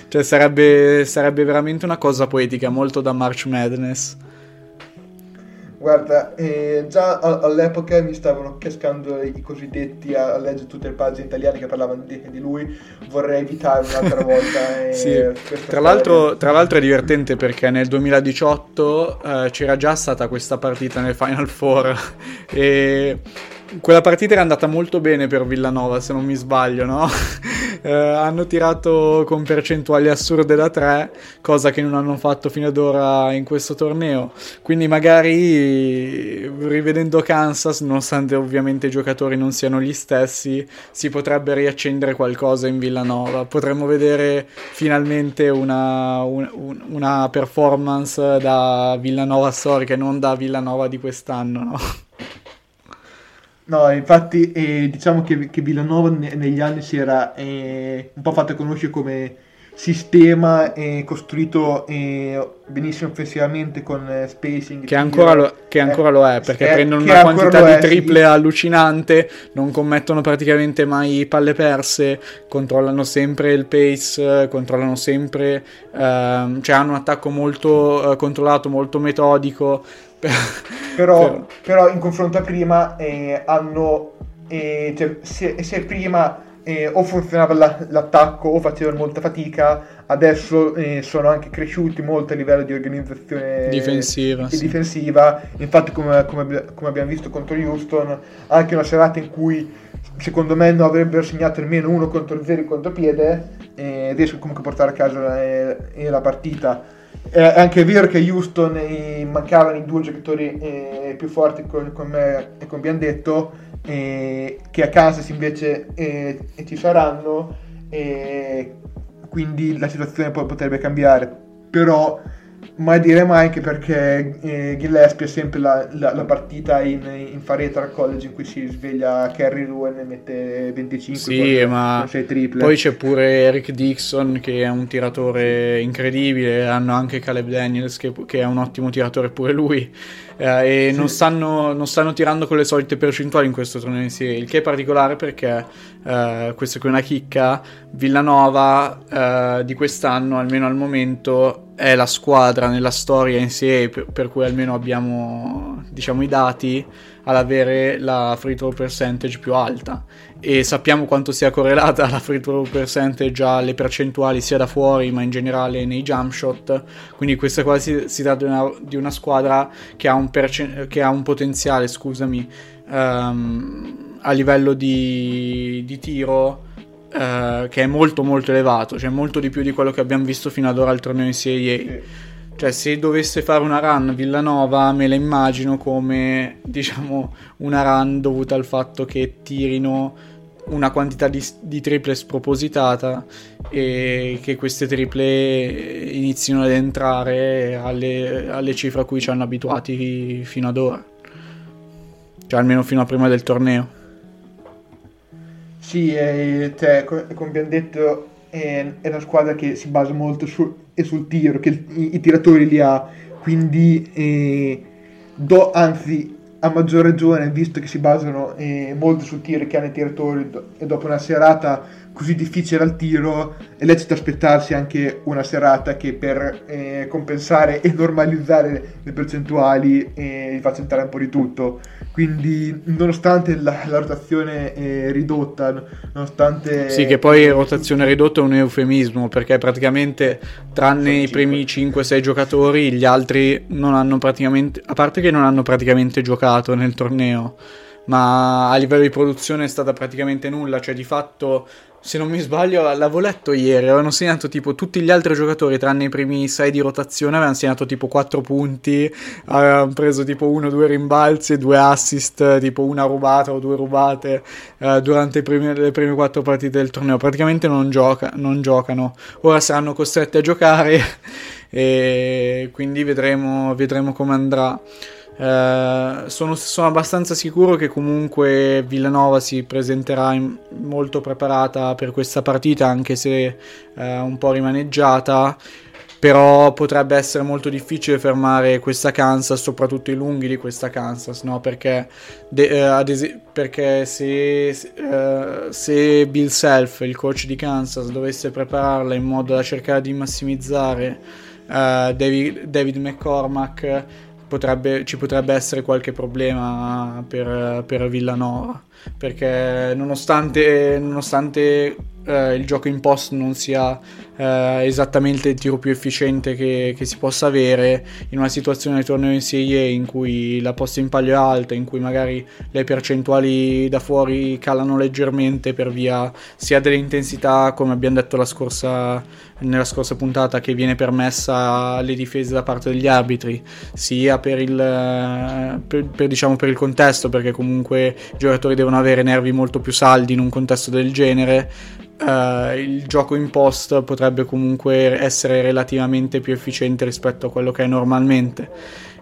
cioè sarebbe, sarebbe veramente una cosa poetica, molto da March Madness. Guarda, eh, già all'epoca mi stavano cascando i cosiddetti a, a leggere tutte le pagine italiane che parlavano di, di lui. Vorrei evitare un'altra (laughs) volta. Eh, sì. tra, l'altro, tra, l'altro, è divertente perché nel 2018 eh, c'era già stata questa partita nel Final Four (laughs) e quella partita era andata molto bene per Villanova, se non mi sbaglio, no? Eh, hanno tirato con percentuali assurde da 3, cosa che non hanno fatto fino ad ora in questo torneo. Quindi magari rivedendo Kansas, nonostante ovviamente i giocatori non siano gli stessi, si potrebbe riaccendere qualcosa in Villanova. Potremmo vedere finalmente una, un, una performance da Villanova storica e non da Villanova di quest'anno, no? No, infatti eh, diciamo che, che Villanova ne, negli anni si era eh, un po' fatta conoscere come sistema eh, costruito eh, benissimo offensivamente con eh, spacing che ancora, lo, che ancora lo, è perché prendono una quantità di triple sì. allucinante non commettono praticamente mai palle perse controllano sempre il pace controllano sempre ehm, cioè hanno un attacco molto eh, controllato molto metodico però, però, in confronto a prima eh, hanno eh, cioè, se, se, prima eh, o funzionava la, l'attacco o facevano molta fatica adesso eh, sono anche cresciuti molto a livello di organizzazione difensiva, sì. difensiva. infatti come, come, come, abbiamo visto contro Houston anche una serata in cui secondo me non avrebbero segnato almeno uno contro 0 in contropiede eh, riescono comunque a portare a casa la, eh, la partita è anche vero che Houston eh, mancavano i due giocatori eh, più forti con, con me e con Biandetto, eh, che a Kansas invece eh, ci saranno, quindi la situazione potrebbe cambiare. Però mai dire mai anche perché eh, Gillespie è sempre la, la, la partita in, in fareta al college in cui si sveglia Kerry Ruan e mette 25 sì, con, ma con triple. poi c'è pure Eric Dixon che è un tiratore incredibile hanno anche Caleb Daniels che, che è un ottimo tiratore pure lui eh, e sì. non, stanno, non, stanno, tirando con le solite percentuali in questo torneo in serie, il che è particolare perché eh, questa è una chicca, Villanova eh, di quest'anno, almeno al momento, è la squadra nella storia in serie per, per cui almeno abbiamo diciamo, i dati ad avere la free throw percentage più alta e sappiamo quanto sia correlata la free throw percentage alle percentuali sia da fuori ma in generale nei jump shot. Quindi questa qua si, si tratta di una, di una, squadra che ha un, percen- che ha un potenziale scusami um, a livello di, di tiro uh, che è molto molto elevato cioè molto di più di quello che abbiamo visto fino ad ora al torneo in Serie cioè, se dovesse fare una run Villanova, me la immagino come, diciamo, una run dovuta al fatto che tirino una quantità di, di, triple spropositata e che queste triple inizino ad entrare alle, alle cifre a cui ci hanno abituati fino ad ora. Cioè, almeno fino a prima del torneo. Sì, eh, cioè, come abbiamo detto, è, una squadra che si basa molto su, sul tiro, che i, i, tiratori li ha, quindi eh, do, anzi a maggior ragione, visto che si basano eh, molto sul tiro che hanno i tiratori do, e dopo una serata così difficile al tiro, è lecito aspettarsi anche una serata che per eh, compensare e normalizzare le percentuali eh, faccia entrare un po' di tutto. Quindi, nonostante la, la rotazione eh, ridotta, nonostante. Sì, che poi rotazione ridotta è un eufemismo perché praticamente, tranne i primi 5-6 giocatori, gli altri non hanno praticamente. A parte che non hanno praticamente giocato nel torneo ma a livello di produzione è stata praticamente nulla, cioè di fatto se non mi sbaglio, l'avevo letto ieri, avevano segnato tipo tutti gli altri giocatori, tranne i primi 6 di rotazione, avevano segnato tipo 4 punti, avevano preso tipo 1-2 rimbalzi, 2 assist, tipo una rubata o due rubate eh, durante primi, le prime 4 partite del torneo. Praticamente non, gioca, non giocano. Ora saranno costretti a giocare (laughs) e quindi vedremo, vedremo come andrà. Eh, sono, sono, abbastanza sicuro che comunque Villanova si presenterà in, molto preparata per questa partita, anche se uh, un po' rimaneggiata. però potrebbe essere molto difficile fermare questa Kansas, soprattutto i lunghi di questa Kansas, no? perché, de- eh, es- perché se, se, Bill Self, il coach di Kansas, dovesse prepararla in modo da cercare di massimizzare David, David McCormack, potrebbe, ci potrebbe essere qualche problema per, per Villanova perché nonostante, nonostante eh, il gioco in post non sia eh, esattamente il tiro più efficiente che, che, si possa avere in una situazione di torneo in Serie in cui la posta in palio è alta, in cui magari le percentuali da fuori calano leggermente per via sia dell'intensità, come abbiamo detto scorsa, nella scorsa puntata, che viene permessa alle difese da parte degli arbitri, sia per il, per, per, diciamo, per il contesto, perché comunque i giocatori devono avere nervi molto più saldi in un contesto del genere Uh, il gioco in post potrebbe comunque essere relativamente più efficiente rispetto a quello che è normalmente.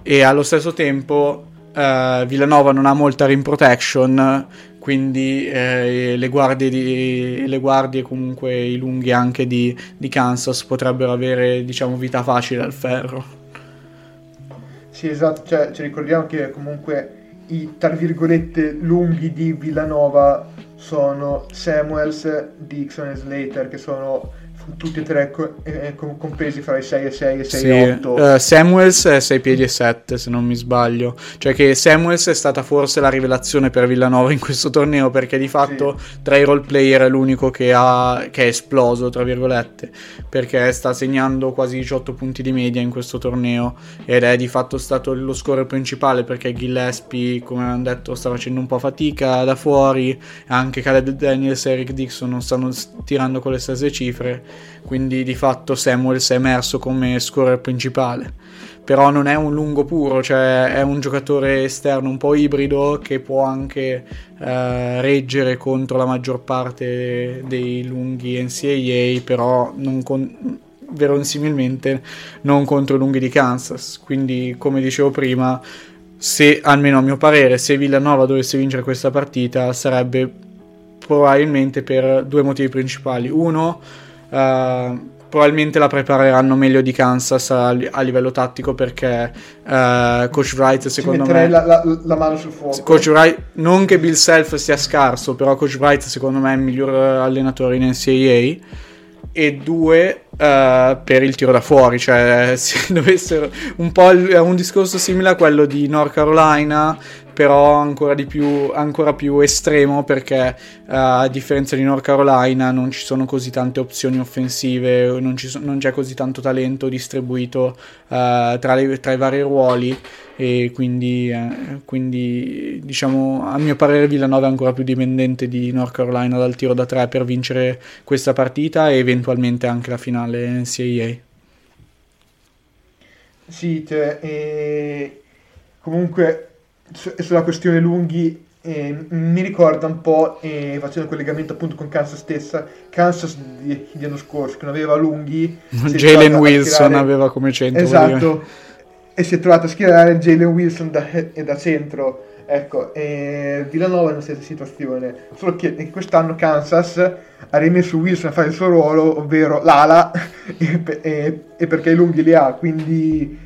E allo stesso tempo uh, Villanova non ha molta rim protection quindi eh, le, guardie di, le guardie comunque i lunghi anche di, di Kansas potrebbero avere diciamo vita facile al ferro. Sì esatto cioè, ci ricordiamo che comunque i tra virgolette lunghi di Villanova sono Samuels, Dixon e Slater che sono tutti e tre eh, compresi fra i 6 e 6 e 6 sì, e 8. Uh, Samuels è 6 piedi e 7 se non mi sbaglio. Cioè che Samuels è stata forse la rivelazione per Villanova in questo torneo perché di fatto sì. tra i role player è l'unico che, ha, che è esploso, tra virgolette, perché sta segnando quasi 18 punti di media in questo torneo ed è di fatto stato lo scorer principale perché Gillespie, come abbiamo detto, sta facendo un po' fatica da fuori, anche Caleb Daniels e Eric Dixon non stanno tirando con le stesse cifre quindi di fatto Samuels è emerso come scorer principale. Però non è un lungo puro, cioè è un giocatore esterno un po' ibrido che può anche eh, reggere contro la maggior parte dei lunghi NCAA, però non con- verosimilmente non contro i lunghi di Kansas. Quindi, come dicevo prima, se almeno a mio parere, se Villanova dovesse vincere questa partita, sarebbe probabilmente per due motivi principali. Uno, Uh, probabilmente la prepareranno meglio di Kansas a, a livello tattico perché uh, Coach Wright secondo me la, la, la, mano sul fuoco. Coach Wright non che Bill Self sia scarso però Coach Wright secondo me è il miglior allenatore in NCAA e due uh, per il tiro da fuori cioè (laughs) se dovessero un po' è un discorso simile a quello di North Carolina però ancora, di più, ancora più estremo perché uh, a differenza di North Carolina non ci sono così tante opzioni offensive, non, so, non c'è così tanto talento distribuito uh, tra, le, tra, i vari ruoli e quindi, eh, quindi, diciamo a mio parere Villanova è ancora più dipendente di North Carolina dal tiro da tre per vincere questa partita e eventualmente anche la finale NCAA. Sì, cioè, eh, comunque sulla questione lunghi eh, mi ricorda un po', eh, facendo un collegamento appunto con Kansas stessa, Kansas di, di anno scorso che non aveva lunghi. (laughs) Jalen Wilson schierare... aveva come centro. Esatto, e si è trovato a schierare Jalen Wilson da, da centro. Ecco, e Villanova è una stessa situazione, solo che quest'anno Kansas ha rimesso Wilson a fare il suo ruolo, ovvero l'ala, (laughs) e, e, e perché i lunghi li ha, quindi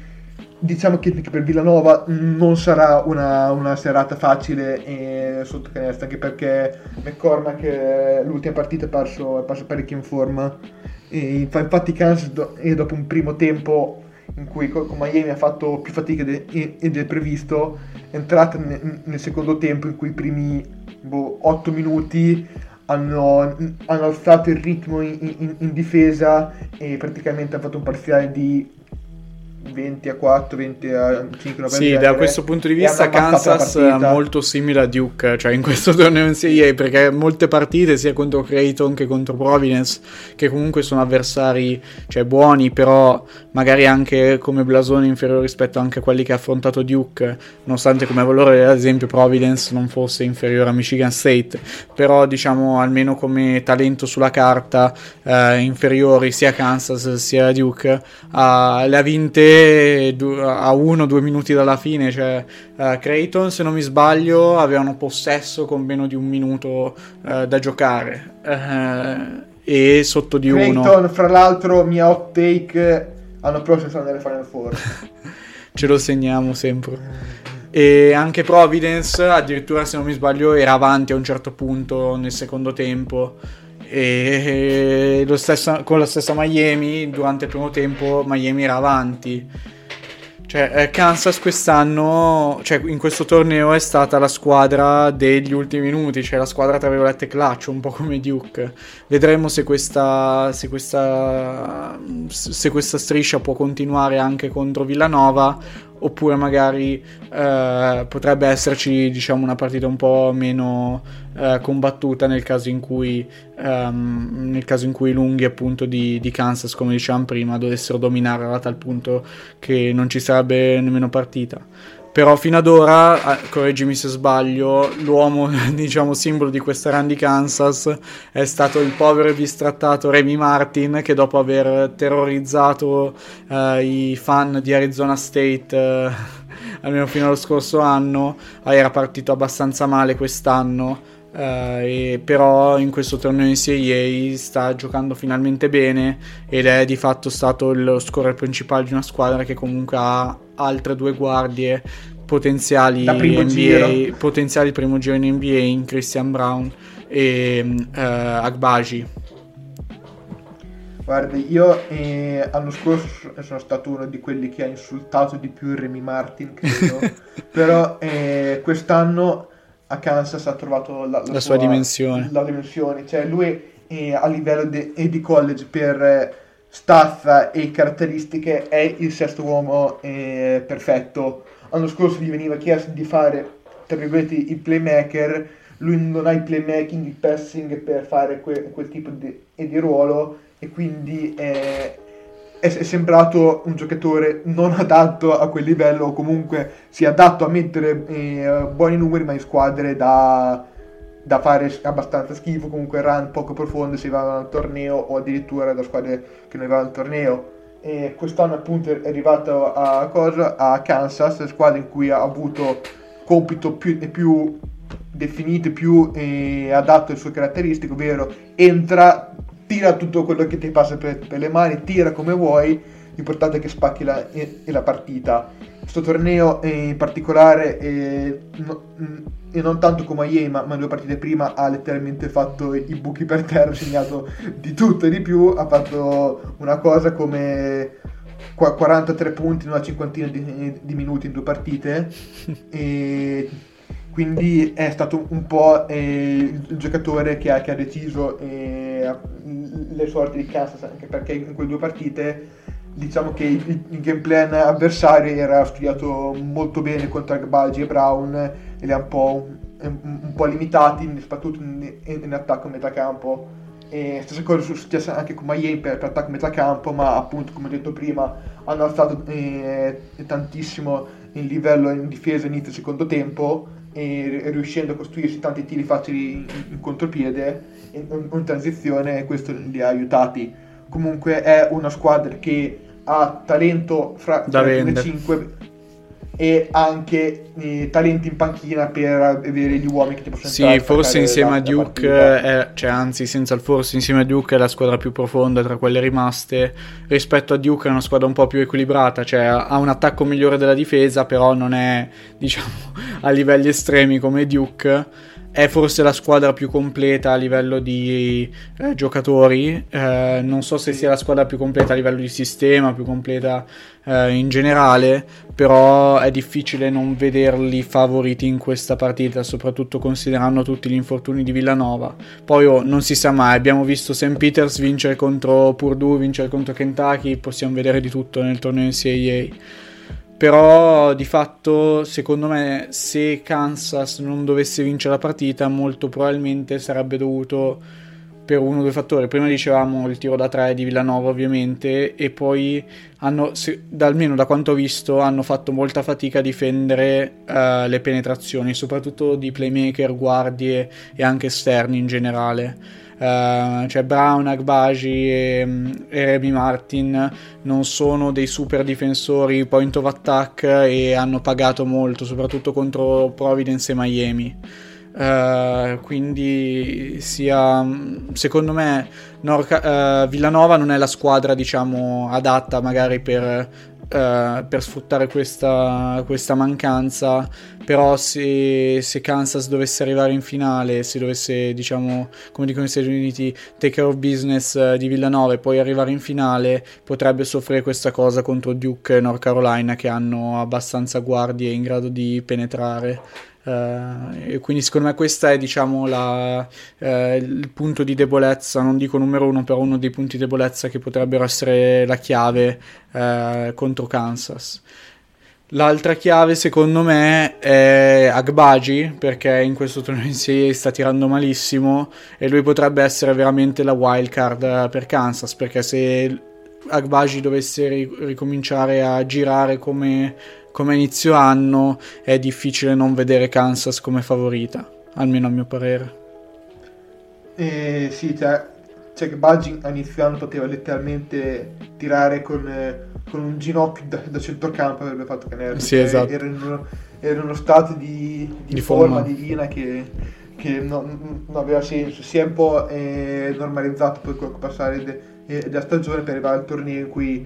diciamo che, per Villanova non sarà una, una serata facile eh, sotto canestro, anche perché McCormack eh, l'ultima partita è parso, è parso parecchio in forma. E infatti Kansas do, e dopo un primo tempo in cui con Miami ha fatto più fatica de, del previsto, è entrata nel, nel secondo tempo in cui i primi boh, 8 minuti hanno, hanno alzato il ritmo in, in, in, difesa e praticamente hanno fatto un parziale di 20 a 4, 20 a 5, Sì, da questo punto di vista Kansas è molto simile a Duke, cioè in questo (laughs) torneo in NCAA, perché molte partite sia contro Creighton che contro Providence, che comunque sono avversari cioè, buoni, però magari anche come blasone inferiore rispetto anche a quelli che ha affrontato Duke, nonostante come valore ad esempio Providence non fosse inferiore a Michigan State, però diciamo almeno come talento sulla carta eh, inferiori sia a Kansas sia a Duke, uh, le ha vinte a uno o due minuti dalla fine, cioè uh, Creighton se non mi sbaglio avevano possesso con meno di un minuto uh, da giocare uh, e sotto di Creighton, uno. fra l'altro mia hot take l'anno prossimo saranno nelle Final Four. (laughs) Ce lo segniamo sempre. E anche Providence, addirittura se non mi sbaglio, era avanti a un certo punto nel secondo tempo. E stesso, con la stessa Miami, durante il primo tempo, Miami era avanti. Cioè, eh, Kansas quest'anno, cioè in questo torneo è stata la squadra degli ultimi minuti, cioè la squadra tra virgolette clutch, un po' come Duke. Vedremo se questa, se questa, se questa striscia può continuare anche contro Villanova oppure magari eh, potrebbe esserci diciamo una partita un po' meno eh, combattuta nel caso in cui um, nel caso in cui i lunghi appunto di, di, Kansas come dicevamo prima dovessero dominare a tal punto che non ci sarebbe nemmeno partita però fino ad ora, correggimi se sbaglio, l'uomo, (laughs) diciamo, simbolo di questa run di Kansas è stato il povero e bistrattato Remy Martin che dopo aver terrorizzato eh, i fan di Arizona State eh, (laughs) almeno fino allo scorso anno, era partito abbastanza male quest'anno. Uh, però in questo torneo in NCAA sta giocando finalmente bene ed è di fatto stato lo scorer principale di una squadra che comunque ha altre due guardie potenziali primo NBA, giro. potenziali primo giro in NBA in Christian Brown e uh, Agbaji. Guardi, io eh, l'anno scorso sono stato uno di quelli che ha insultato di più Remy Martin, credo, (laughs) però eh, quest'anno a Kansas ha trovato la, la, la sua, sua, dimensione. La dimensione. Cioè lui eh, a livello de, di college per staff e caratteristiche è il sesto uomo eh, perfetto. L'anno scorso gli veniva chiesto di fare, tra virgolette, il playmaker, lui non ha il playmaking, il passing per fare que- quel tipo di, di, ruolo e quindi è, è, sembrato un giocatore non adatto a quel livello o comunque si è adatto a mettere eh, buoni numeri ma in squadre da da fare abbastanza schifo, comunque run poco profonde se va al torneo o addirittura da squadre che non va al torneo. E quest'anno appunto è arrivato a, cosa, a Kansas, squadra in cui ha avuto compito più, più definito, più eh, adatto alle sue caratteristiche, ovvero entra, tira tutto quello che ti passa per, per le mani, tira come vuoi, l'importante è che spacchi la, la partita. Questo torneo in particolare e, e, non tanto come Miami ma, ma due partite prima ha letteralmente fatto i buchi per terra, segnato di tutto e di più, ha fatto una cosa come 43 punti in una cinquantina di, di minuti in due partite. (laughs) E quindi è stato un po' eh, il giocatore che ha, che ha deciso eh, le sorti di Kansas anche perché in quelle due partite diciamo che il, il game plan avversario era studiato molto bene contro Agbalgi e Brown e li ha un po', un, un po limitati, soprattutto in, in attacco a metà campo. E stessa cosa è successa anche con Miami per, per attacco metà campo, ma appunto come ho detto prima hanno alzato eh, tantissimo il livello in difesa inizio secondo tempo e riuscendo a costruirsi tanti tiri facili in, in contropiede in, in transizione questo li ha aiutati. Comunque è una squadra che ha talento fra, le 5 e anche eh, talenti in panchina per avere gli uomini che ti possono Sì, forse insieme a Duke, è, cioè anzi senza il forse insieme a Duke è la squadra più profonda tra quelle rimaste. Rispetto a Duke è una squadra un po' più equilibrata, cioè ha un attacco migliore della difesa, però non è diciamo (laughs) a livelli estremi come Duke è forse la squadra più completa a livello di eh, giocatori, eh, non so se sia la squadra più completa a livello di sistema, più completa eh, in generale, però è difficile non vederli favoriti in questa partita, soprattutto considerando tutti gli infortuni di Villanova. Poi oh, non si sa mai, abbiamo visto St. Peters vincere contro Purdue, vincere contro Kentucky, possiamo vedere di tutto nel torneo NCAA però di fatto, secondo me, se Kansas non dovesse vincere la partita, molto probabilmente sarebbe dovuto per uno o due fattori. Prima dicevamo il tiro da tre di Villanova, ovviamente, e poi hanno, se, almeno da quanto ho visto, hanno fatto molta fatica a difendere uh, le penetrazioni, soprattutto di playmaker, guardie e anche esterni in generale. Uh, cioè Brown, Agbaji e, e Remy Martin non sono dei super difensori point of attack e hanno pagato molto, soprattutto contro Providence e Miami. Uh, quindi sia secondo me Norca, uh, Villanova non è la squadra diciamo adatta magari per Uh, per sfruttare questa, questa, mancanza, però se, se, Kansas dovesse arrivare in finale, se dovesse, diciamo, come dicono gli Stati Uniti, take care of business di Villanova e poi arrivare in finale, potrebbe soffrire questa cosa contro Duke e North Carolina che hanno abbastanza guardie in grado di penetrare. Uh, e quindi secondo me questo è diciamo la, uh, il punto di debolezza, non dico numero uno, però uno dei punti di debolezza che potrebbero essere la chiave uh, contro Kansas. L'altra chiave secondo me è Agbaji perché in questo torneo in NCAA sta tirando malissimo e lui potrebbe essere veramente la wild card per Kansas perché se Agbaji dovesse ricominciare a girare come come inizio anno è difficile non vedere Kansas come favorita, almeno a mio parere. Eh, sì, cioè, cioè Budging a inizio anno poteva letteralmente tirare con, con un ginocchio da, da centrocampo, avrebbe fatto canale. Sì, cioè, esatto. Era in, uno, era in uno stato di, di, di forma, forma divina che, che non, non, aveva senso. Si è un po' eh, normalizzato poi col passare de, eh, della stagione per arrivare al torneo in cui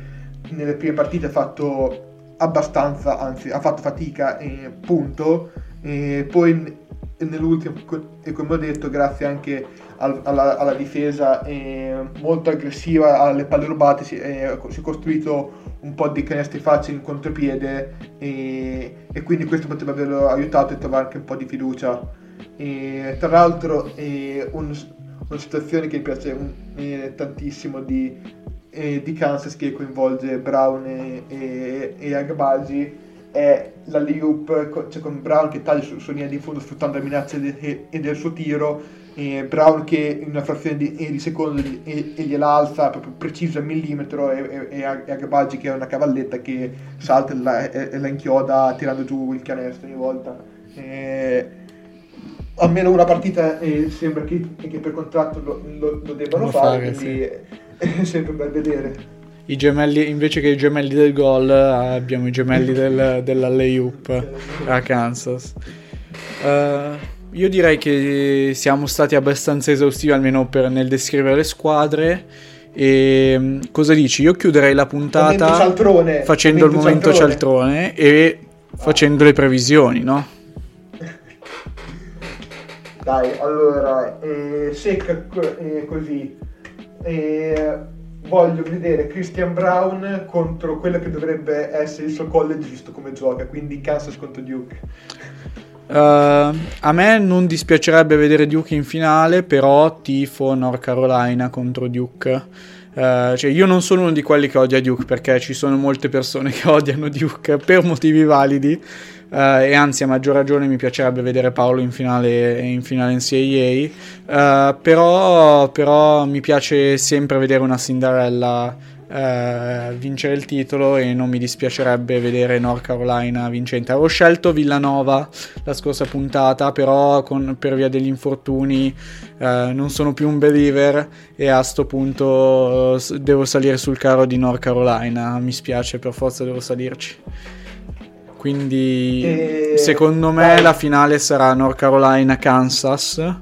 nelle prime partite ha fatto abbastanza, anzi ha fatto fatica, eh, punto. E poi nell'ultimo, e come ho detto, grazie anche al, alla, alla, difesa eh, molto aggressiva, alle palle rubate, si, eh, si, è costruito un po' di canestri facili in contropiede e, e, quindi questo potrebbe averlo aiutato a trovare anche un po' di fiducia. E, tra l'altro eh, un, una situazione che mi piace un, eh, tantissimo di, eh, di Kansas che coinvolge Brown e, e, e Agbaji è la Liup, cioè con Brown che taglia su, su linea di fondo sfruttando la minaccia de, e del suo tiro e Brown che in una frazione di, di secondo e, e gliela alza proprio preciso al millimetro e, e, e Agbaji che è una cavalletta che salta e la, e la inchioda tirando giù il canestro ogni volta. E, almeno una partita sembra che, che, per contratto lo, lo, lo debbano fare, fare quindi sì è (laughs) sempre bel vedere. I gemelli, invece che i gemelli del gol, abbiamo i gemelli del, (laughs) dell'alley-oop a Kansas. Uh, io direi che siamo stati abbastanza esaustivi, almeno per, nel descrivere le squadre. E mm, cosa dici? Io chiuderei la puntata cialtrone, facendo il momento cialtrone, cialtrone e facendo le previsioni, no? (laughs) Dai, allora, eh, secca eh, così e voglio vedere Christian Brown contro quello che dovrebbe essere il suo college visto come gioca, quindi Kansas contro Duke. Uh, a me non dispiacerebbe vedere Duke in finale, però tifo North Carolina contro Duke. Uh, cioè io non sono uno di quelli che odia Duke perché ci sono molte persone (laughs) che odiano Duke per motivi validi Uh, e anzi a maggior ragione mi piacerebbe vedere Paolo in finale, in finale NCAA uh, però, però mi piace sempre vedere una Cinderella uh, vincere il titolo e non mi dispiacerebbe vedere North Carolina vincente. Avevo scelto Villanova la scorsa puntata però con, per via degli infortuni non sono più un believer e a sto punto devo salire sul carro di North Carolina. Mi spiace per forza devo salirci quindi e... secondo me Dai. la finale sarà North Carolina-Kansas.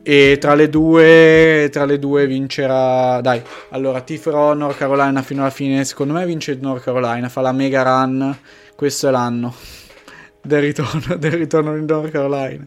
E tra le due, tra le due vincerà. Dai, allora tiferò North Carolina fino alla fine. Secondo me vince North Carolina, fa la mega run. Questo è l'anno (laughs) del ritorno, del ritorno in North Carolina.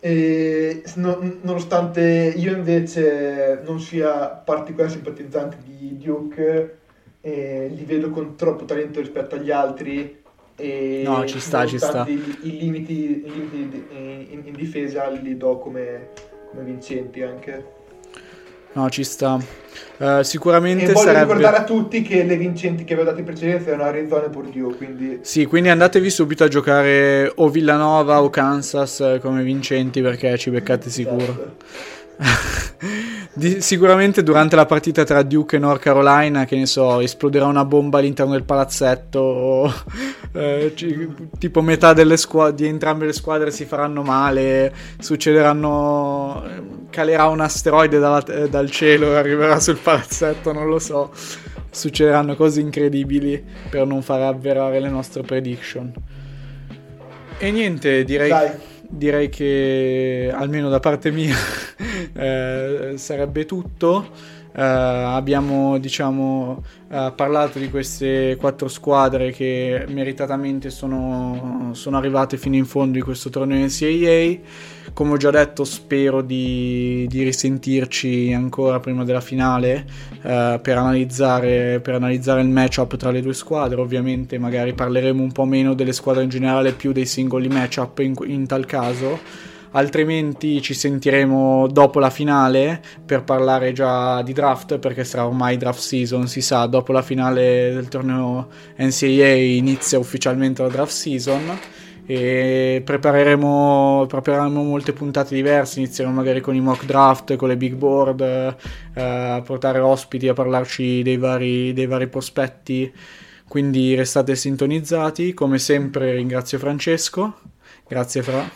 E, no, nonostante io invece non sia particolare simpatizzante di Duke, eh, li vedo con troppo talento rispetto agli altri e no, ci sta, ci sta. I, limiti, i limiti in, in, difesa li do come, come, vincenti anche. No, ci sta. Uh, sicuramente e voglio sarebbe... ricordare a tutti che le vincenti che avevo dato in precedenza erano Arizona e Purdue, quindi... Sì, quindi andatevi subito a giocare o Villanova o Kansas eh, come vincenti perché ci beccate sicuro. Esatto. (laughs) Di, sicuramente durante la partita tra Duke e North Carolina, che ne so, esploderà una bomba all'interno del palazzetto, o, eh, tipo metà squ- di entrambe le squadre si faranno male, succederanno, calerà un asteroide dalla, eh, dal cielo e arriverà sul palazzetto, non lo so, succederanno cose incredibili per non far avverare le nostre prediction. E niente, direi... Dai direi che almeno da parte mia (laughs) eh, sarebbe tutto. Uh, abbiamo diciamo uh, parlato di queste quattro squadre che meritatamente sono, sono arrivate fino in fondo in questo torneo NCAA come ho già detto spero di, di risentirci ancora prima della finale uh, per, analizzare, per analizzare il matchup tra le due squadre. Ovviamente magari parleremo un po' meno delle squadre in generale più dei singoli matchup in, in tal caso. Altrimenti ci sentiremo dopo la finale per parlare già di draft perché sarà ormai draft season si sa dopo la finale del torneo NCAA inizia ufficialmente la draft season e prepareremo, prepareremo molte puntate diverse. Inizieremo magari con i mock draft con le big board eh, a portare ospiti a parlarci dei vari, dei vari prospetti. Quindi restate sintonizzati. Come sempre ringrazio Francesco. Grazie Fra.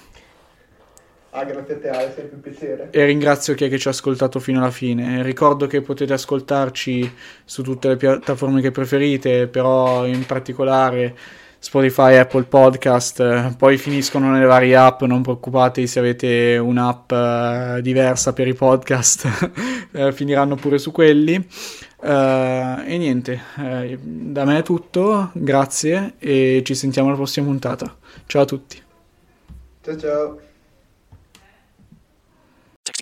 Ah, grazie a te, è sempre un piacere. E ringrazio chi è che ci ha ascoltato fino alla fine. Ricordo che potete ascoltarci su tutte le piattaforme che preferite, però in particolare Spotify, Apple Podcast, poi finiscono nelle varie app, non preoccupatevi se avete un'app uh, diversa per i podcast, uh, (laughs) finiranno pure su quelli. Uh, e niente, da me è tutto, grazie e ci sentiamo alla prossima puntata. Ciao a tutti. Ciao ciao.